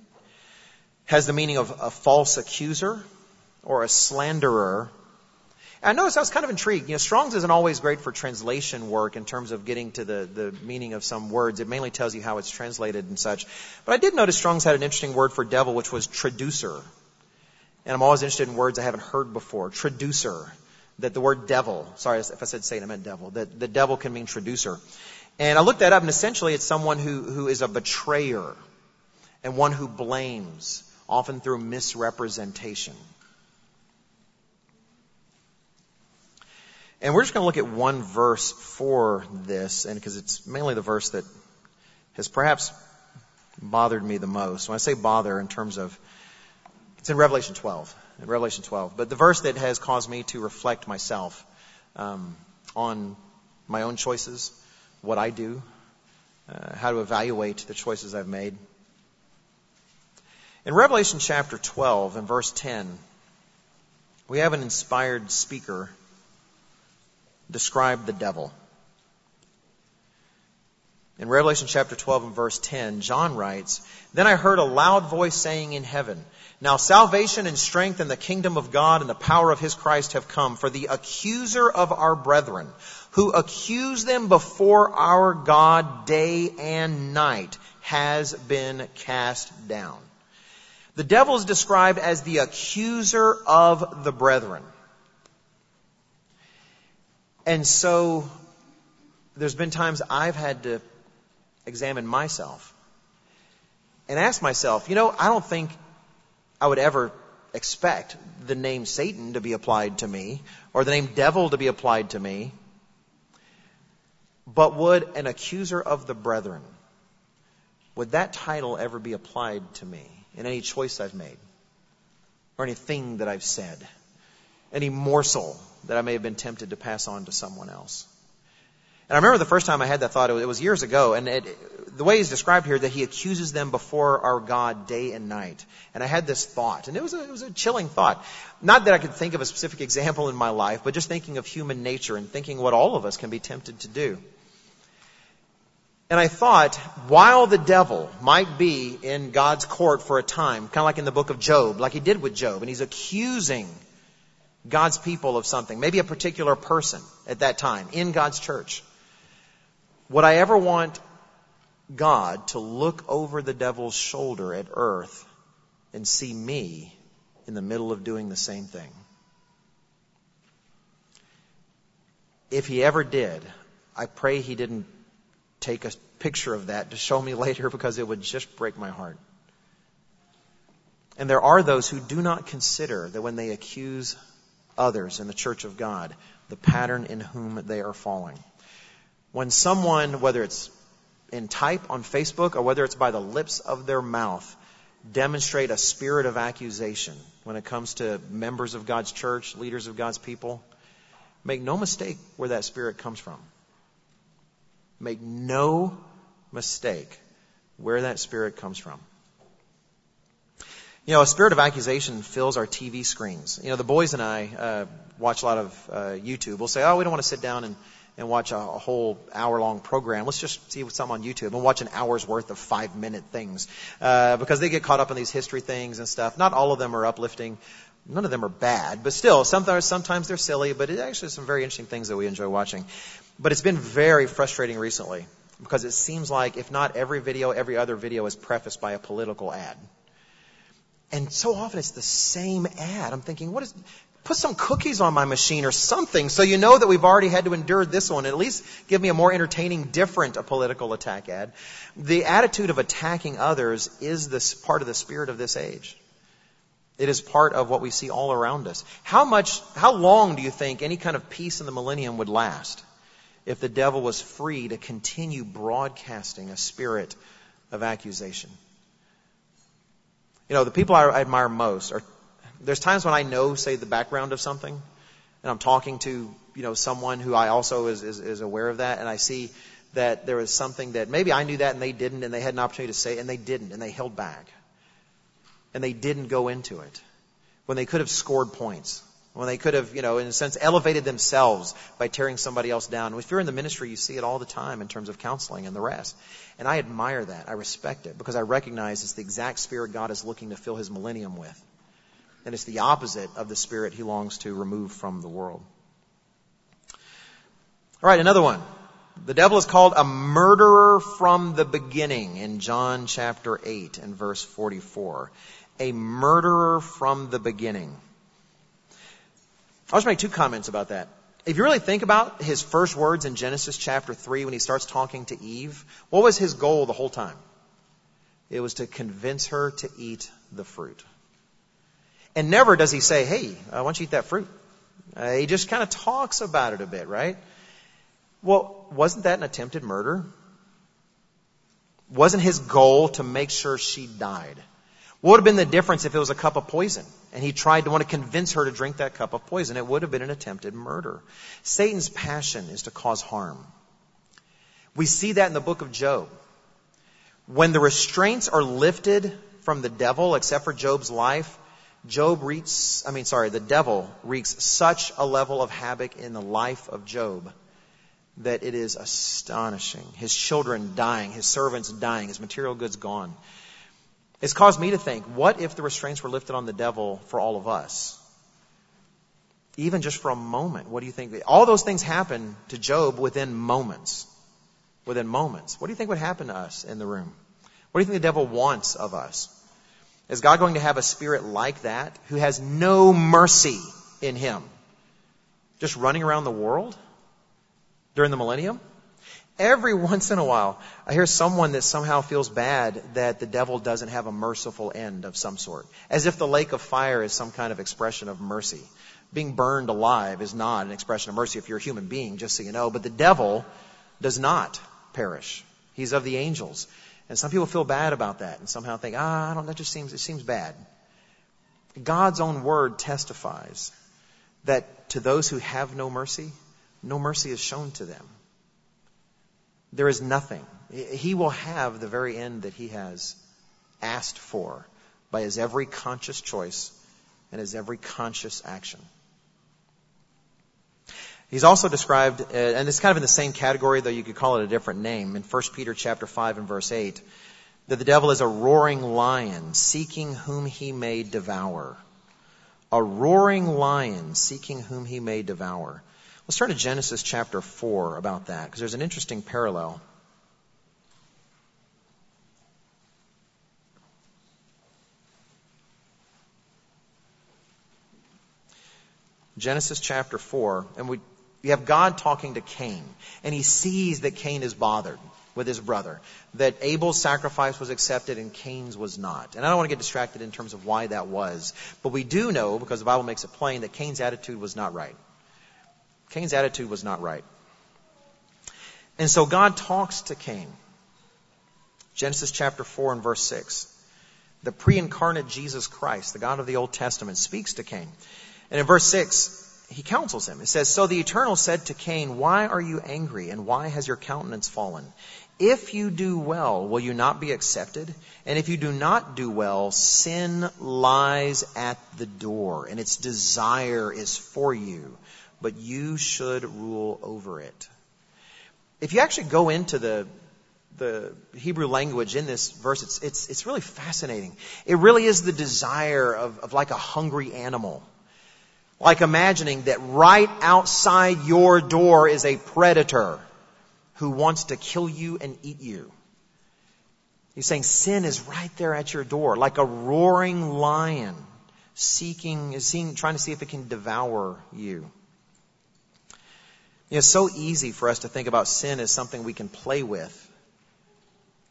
has the meaning of a false accuser or a slanderer I noticed I was kind of intrigued. You know, Strong's isn't always great for translation work in terms of getting to the, the meaning of some words. It mainly tells you how it's translated and such. But I did notice Strong's had an interesting word for devil, which was traducer. And I'm always interested in words I haven't heard before. Traducer. That the word devil, sorry if I said Satan, I meant devil. That the devil can mean traducer. And I looked that up and essentially it's someone who, who is a betrayer and one who blames, often through misrepresentation. And we're just going to look at one verse for this, and because it's mainly the verse that has perhaps bothered me the most. When I say bother in terms of, it's in Revelation 12, in Revelation 12, but the verse that has caused me to reflect myself um, on my own choices, what I do, uh, how to evaluate the choices I've made. In Revelation chapter 12 and verse 10, we have an inspired speaker describe the devil. In Revelation chapter 12 and verse 10, John writes, Then I heard a loud voice saying in heaven, Now salvation and strength and the kingdom of God and the power of his Christ have come, for the accuser of our brethren, who accused them before our God day and night, has been cast down. The devil is described as the accuser of the brethren. And so, there's been times I've had to examine myself and ask myself, you know, I don't think I would ever expect the name Satan to be applied to me or the name devil to be applied to me. But would an accuser of the brethren, would that title ever be applied to me in any choice I've made? Or anything that I've said? Any morsel that I may have been tempted to pass on to someone else? And I remember the first time I had that thought, it was years ago, and it, the way he's described here, that he accuses them before our God day and night. And I had this thought, and it was, a, it was a chilling thought. Not that I could think of a specific example in my life, but just thinking of human nature and thinking what all of us can be tempted to do. And I thought, while the devil might be in God's court for a time, kind of like in the book of Job, like he did with Job, and he's accusing God's people of something, maybe a particular person at that time in God's church. Would I ever want God to look over the devil's shoulder at earth and see me in the middle of doing the same thing? If he ever did, I pray he didn't take a picture of that to show me (laughs) later because it would just break my heart. And there are those who do not consider that when they accuse others in the church of God, the pattern in whom they are falling when someone, whether it's in type on Facebook or whether it's by the lips of their mouth, demonstrate a spirit of accusation when it comes to members of God's church, leaders of God's people, make no mistake where that spirit comes from. Make no mistake where that spirit comes from. You know, a spirit of accusation fills our TV screens. You know, the boys and I uh, watch a lot of uh, YouTube. We'll say, "Oh, we don't want to sit down and and watch a, a whole hour long program. Let's just see what's on YouTube and watch an hour's worth of five minute things. Uh, because they get caught up in these history things and stuff. Not all of them are uplifting. None of them are bad, but still, sometimes, sometimes they're silly, but it actually some very interesting things that we enjoy watching. But it's been very frustrating recently because it seems like if not every video, every other video is prefaced by a political ad. And so often it's the same ad. I'm thinking, what is, put some cookies on my machine or something so you know that we've already had to endure this one. At least give me a more entertaining, different a political attack ad. The attitude of attacking others is this part of the spirit of this age. It is part of what we see all around us. How much, how long do you think any kind of peace in the millennium would last if the devil was free to continue broadcasting a spirit of accusation? You know, the people I admire most are there's times when I know, say, the background of something, and I'm talking to, you know, someone who I also is, is, is aware of that, and I see that there was something that maybe I knew that and they didn't, and they had an opportunity to say, it, and they didn't, and they held back. And they didn't go into it. When they could have scored points. When they could have, you know, in a sense, elevated themselves by tearing somebody else down. If you're in the ministry, you see it all the time in terms of counseling and the rest. And I admire that. I respect it because I recognize it's the exact spirit God is looking to fill his millennium with and it's the opposite of the spirit he longs to remove from the world. All right, another one. The devil is called a murderer from the beginning in John chapter 8 and verse 44. A murderer from the beginning. I'll just make two comments about that. If you really think about his first words in Genesis chapter 3 when he starts talking to Eve, what was his goal the whole time? It was to convince her to eat the fruit. And never does he say, hey, uh, why don't you eat that fruit? Uh, he just kind of talks about it a bit, right? Well, wasn't that an attempted murder? Wasn't his goal to make sure she died? What would have been the difference if it was a cup of poison and he tried to want to convince her to drink that cup of poison? It would have been an attempted murder. Satan's passion is to cause harm. We see that in the book of Job. When the restraints are lifted from the devil, except for Job's life, Job wreaks, I mean, sorry, the devil wreaks such a level of havoc in the life of Job that it is astonishing. His children dying, his servants dying, his material goods gone. It's caused me to think, what if the restraints were lifted on the devil for all of us? Even just for a moment. What do you think? All those things happen to Job within moments. Within moments. What do you think would happen to us in the room? What do you think the devil wants of us? Is God going to have a spirit like that who has no mercy in him? Just running around the world during the millennium? Every (laughs) once in a while, I hear someone that somehow feels bad that the devil doesn't have a merciful end of some sort. As if the lake of fire is some kind of expression of mercy. Being burned alive is not an expression of mercy if you're a human being, just so you know. But the devil does not perish. He's of the angels. And some people feel bad about that and somehow think, ah, I don't, that just seems, it seems bad. God's own word testifies that to those who have no mercy, no mercy is shown to them. There is nothing. He will have the very end that he has asked for by his every conscious choice and his every conscious action. He's also described, uh, and it's kind of in the same category, though you could call it a different name, in 1 Peter chapter 5 and verse 8, that the devil is a roaring lion, seeking whom he may devour. A roaring lion, seeking whom he may devour. Let's turn to Genesis chapter 4 about that, because there's an interesting parallel. Genesis chapter 4, and we, we have God talking to Cain, and he sees that Cain is bothered with his brother, that Abel's sacrifice was accepted and Cain's was not. And I don't want to get distracted in terms of why that was, but we do know, because the Bible makes it plain, that Cain's attitude was not right. Cain's attitude was not right. And so God talks to Cain. Genesis chapter 4 and verse 6. The pre incarnate Jesus Christ, the God of the Old Testament, speaks to Cain. And in verse 6, he counsels him. It says, So the Eternal said to Cain, Why are you angry, and why has your countenance fallen? If you do well, will you not be accepted? And if you do not do well, sin lies at the door, and its desire is for you but you should rule over it. If you actually go into the the Hebrew language in this verse, it's, it's, it's really fascinating. It really is the desire of, of like a hungry animal. Like imagining that right outside your door is a predator who wants to kill you and eat you. He's saying sin is right there at your door, like a roaring lion seeking, seeing, trying to see if it can devour you. You know, it's so easy for us to think about sin as something we can play with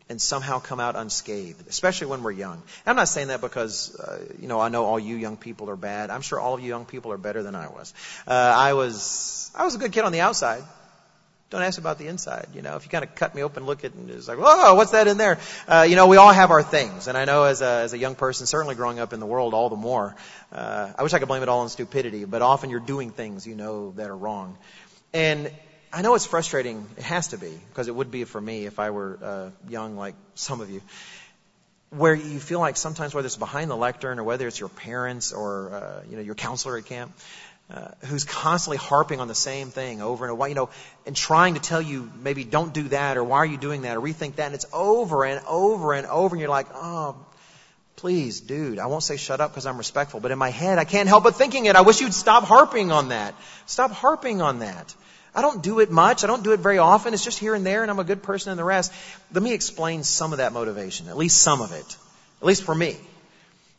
and somehow come out unscathed, especially when we're young. And I'm not saying that because, uh, you know, I know all you young people are bad. I'm sure all of you young people are better than I was. Uh, I was, I was a good kid on the outside. Don't ask about the inside. You know, if you kind of cut me open, look at, and it's like, whoa, what's that in there? Uh, you know, we all have our things, and I know as a as a young person, certainly growing up in the world, all the more. Uh, I wish I could blame it all on stupidity, but often you're doing things you know that are wrong. And I know it's frustrating. It has to be, because it would be for me if I were uh, young like some of you. Where you feel like sometimes, whether it's behind the lectern or whether it's your parents or uh, you know your counselor at camp, uh, who's constantly harping on the same thing over and over, you know, and trying to tell you maybe don't do that or why are you doing that or rethink that, and it's over and over and over, and you're like, oh, please, dude, I won't say shut up because I'm respectful, but in my head, I can't help but thinking it. I wish you'd stop harping on that. Stop harping on that. I don't do it much. I don't do it very often. It's just here and there, and I'm a good person and the rest. Let me explain some of that motivation, at least some of it, at least for me,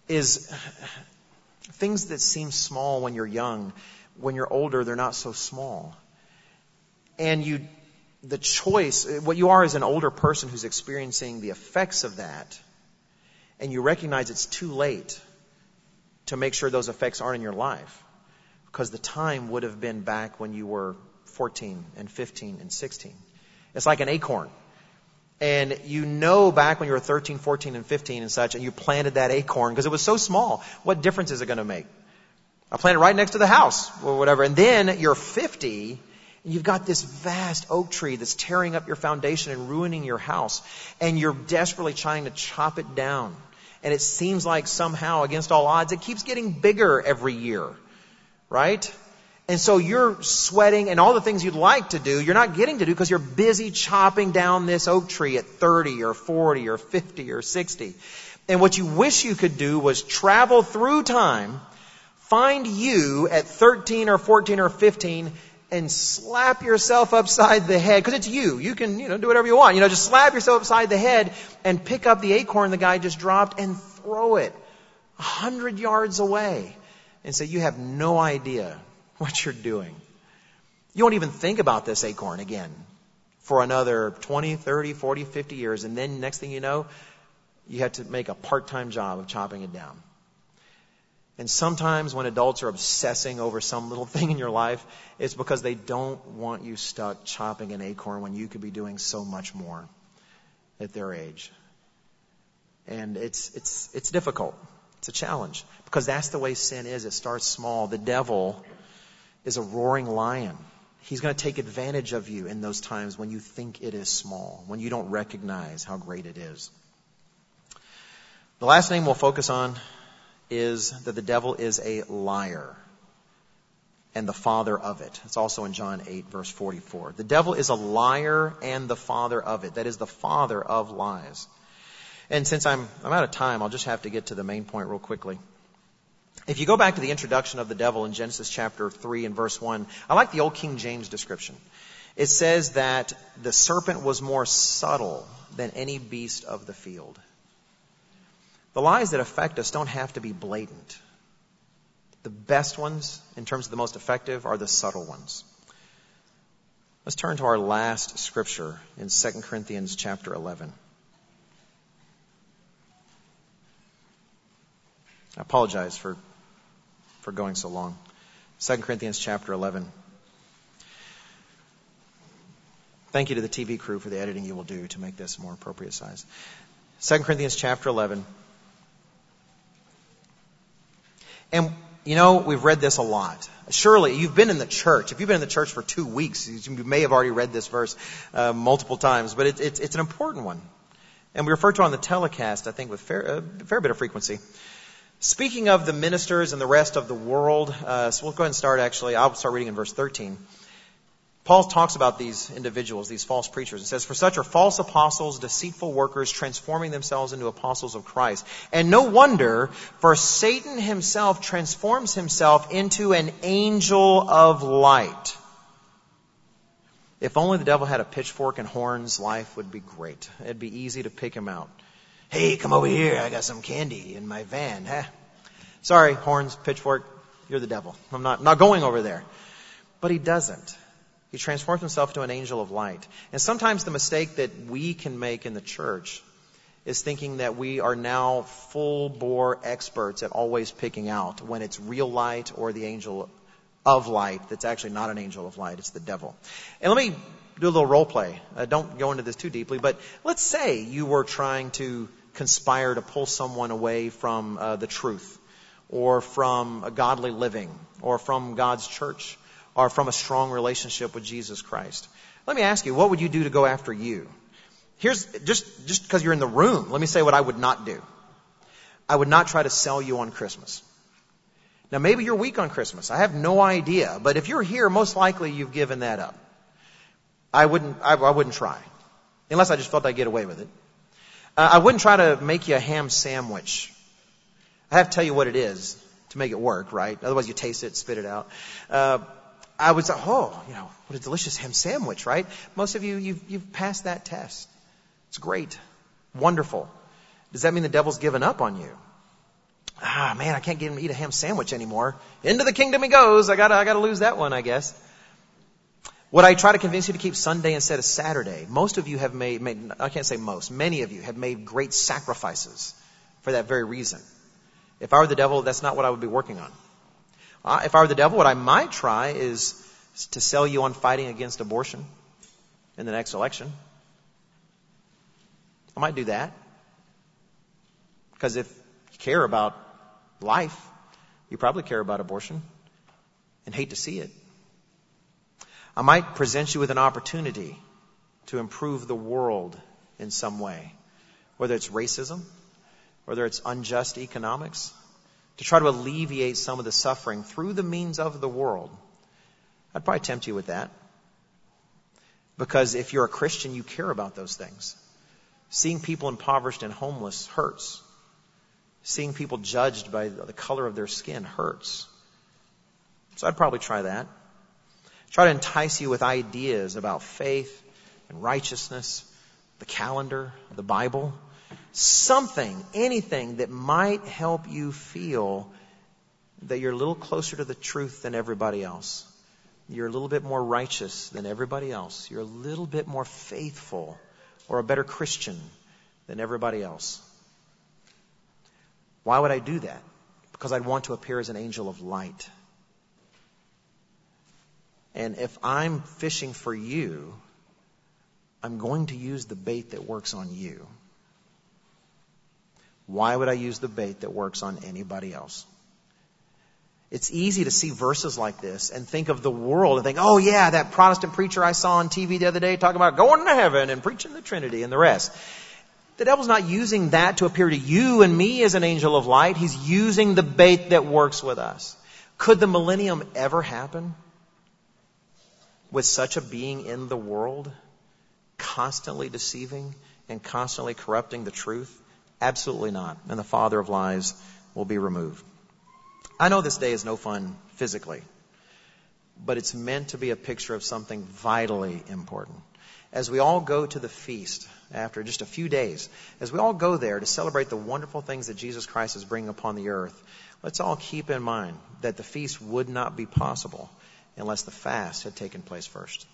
is things that seem small when you're young. When you're older, they're not so small. And you, the choice, what you are is an older person who's experiencing the effects of that, and you recognize it's too late to make sure those effects aren't in your life because the time would have been back when you were 14 and 15 and 16. It's like an acorn. And you know back when you were 13, 14, and 15 and such, and you planted that acorn because it was so small. What difference is it going to make? I planted right next to the house or whatever. And then you're 50 and you've got this vast oak tree that's tearing up your foundation and ruining your house. And you're desperately trying to chop it down. And it seems like somehow, against all odds, it keeps getting bigger every year. Right? And so you're sweating and all the things you'd like to do, you're not getting to do because you're busy chopping down this oak tree at 30 or 40 or 50 or 60. And what you wish you could do was travel through time, find you at 13 or 14 or 15 and slap yourself upside the head because it's you. You can, you know, do whatever you want. You know, just slap yourself upside the head and pick up the acorn the guy just dropped and throw it a hundred yards away and say, you have no idea what you're doing. You won't even think about this acorn again for another 20, 30, 40, 50 years. And then next thing you know, you have to make a part-time job of chopping it down. And sometimes when adults are obsessing over some little (laughs) thing in your life, it's because they don't want you stuck chopping an acorn when you could be doing so much more at their age. And it's, it's, it's difficult. It's a challenge because that's the way sin is. It starts small. The devil is a roaring lion. He's going to take advantage of you in those times when you think it is small, when you don't recognize how great it is. The last name we'll focus on is that the devil is a liar and the father of it. It's also in John 8 verse 44. The devil is a liar and the father of it. That is the father of lies. And since I'm, I'm out of time, I'll just have to get to the main point real quickly. If you go back to the introduction of the devil in Genesis chapter 3 and verse 1, I like the old King James description. It says that the serpent was more subtle than any beast of the field. The lies that affect us don't have to be blatant. The best ones, in terms of the most effective, are the subtle ones. Let's turn to our last scripture in 2 Corinthians chapter 11. I apologize for, for going so long. 2 Corinthians chapter 11. Thank you to the TV crew for the editing you will do to make this more appropriate size. 2 Corinthians chapter 11. And, you know, we've read this a lot. Surely, you've been in the church. If you've been in the church for two weeks, you may have already read this verse uh, multiple times, but it, it, it's an important one. And we refer to it on the telecast, I think, with fair, a fair bit of frequency. Speaking of the ministers and the rest of the world, uh, so we'll go ahead and start actually. I'll start reading in verse 13. Paul talks about these individuals, these false preachers. It says, For such are false apostles, deceitful workers, transforming themselves into apostles of Christ. And no wonder, for Satan himself transforms himself into an angel of light. If only the devil had a pitchfork and horns, life would be great. It'd be easy to pick him out. Hey, come over here. I got some candy in my van. Huh? Sorry, horns, pitchfork, you're the devil. I'm not, not going over there. But he doesn't. He transforms himself into an angel of light. And sometimes the mistake that we can make in the church is thinking that we are now full bore experts at always picking out when it's real light or the angel of light that's actually not an angel of light, it's the devil. And let me do a little role play. Uh, don't go into this too deeply, but let's say you were trying to conspire to pull someone away from uh, the truth or from a godly living or from God's church are from a strong relationship with Jesus Christ. Let me ask you, what would you do to go after you? Here's, just, just because you're in the room, let me say what I would not do. I would not try to sell you on Christmas. Now maybe you're weak on Christmas. I have no idea. But if you're here, most likely you've given that up. I wouldn't, I, I wouldn't try. Unless I just felt I'd get away with it. Uh, I wouldn't try to make you a ham sandwich. I have to tell you what it is to make it work, right? Otherwise you taste it, spit it out. Uh, I say, oh, you know, what a delicious ham sandwich, right? Most of you, you've, you've passed that test. It's great. Wonderful. Does that mean the devil's given up on you? Ah, man, I can't get him to eat a ham sandwich anymore. Into the kingdom he goes. I gotta, I gotta lose that one, I guess. Would I try to convince you to keep Sunday instead of Saturday? Most of you have made, made, I can't say most, many of you have made great sacrifices for that very reason. If I were the devil, that's not what I would be working on. If I were the devil, what I might try is to sell you on fighting against abortion in the next election. I might do that. Because if you care about life, you probably care about abortion and hate to see it. I might present you with an opportunity to improve the world in some way, whether it's racism, whether it's unjust economics, to try to alleviate some of the suffering through the means of the world. I'd probably tempt you with that. Because if you're a Christian, you care about those things. Seeing people impoverished and homeless hurts. Seeing people judged by the color of their skin hurts. So I'd probably try that. Try to entice you with ideas about faith and righteousness, the calendar, the Bible. Something, anything that might help you feel that you're a little closer to the truth than everybody else. You're a little bit more righteous than everybody else. You're a little bit more faithful or a better Christian than everybody else. Why would I do that? Because I'd want to appear as an angel of light. And if I'm fishing for you, I'm going to use the bait that works on you. Why would I use the bait that works on anybody else? It's easy to see verses like this and think of the world and think, oh yeah, that Protestant preacher I saw on TV the other day talking about going to heaven and preaching the Trinity and the rest. The devil's not using that to appear to you and me as an angel of light. He's using the bait that works with us. Could the millennium ever happen with such a being in the world, constantly deceiving and constantly corrupting the truth? Absolutely not. And the father of lies will be removed. I know this day is no fun physically, but it's meant to be a picture of something vitally important. As we all go to the feast after just a few days, as we all go there to celebrate the wonderful things that Jesus Christ is bringing upon the earth, let's all keep in mind that the feast would not be possible unless the fast had taken place first.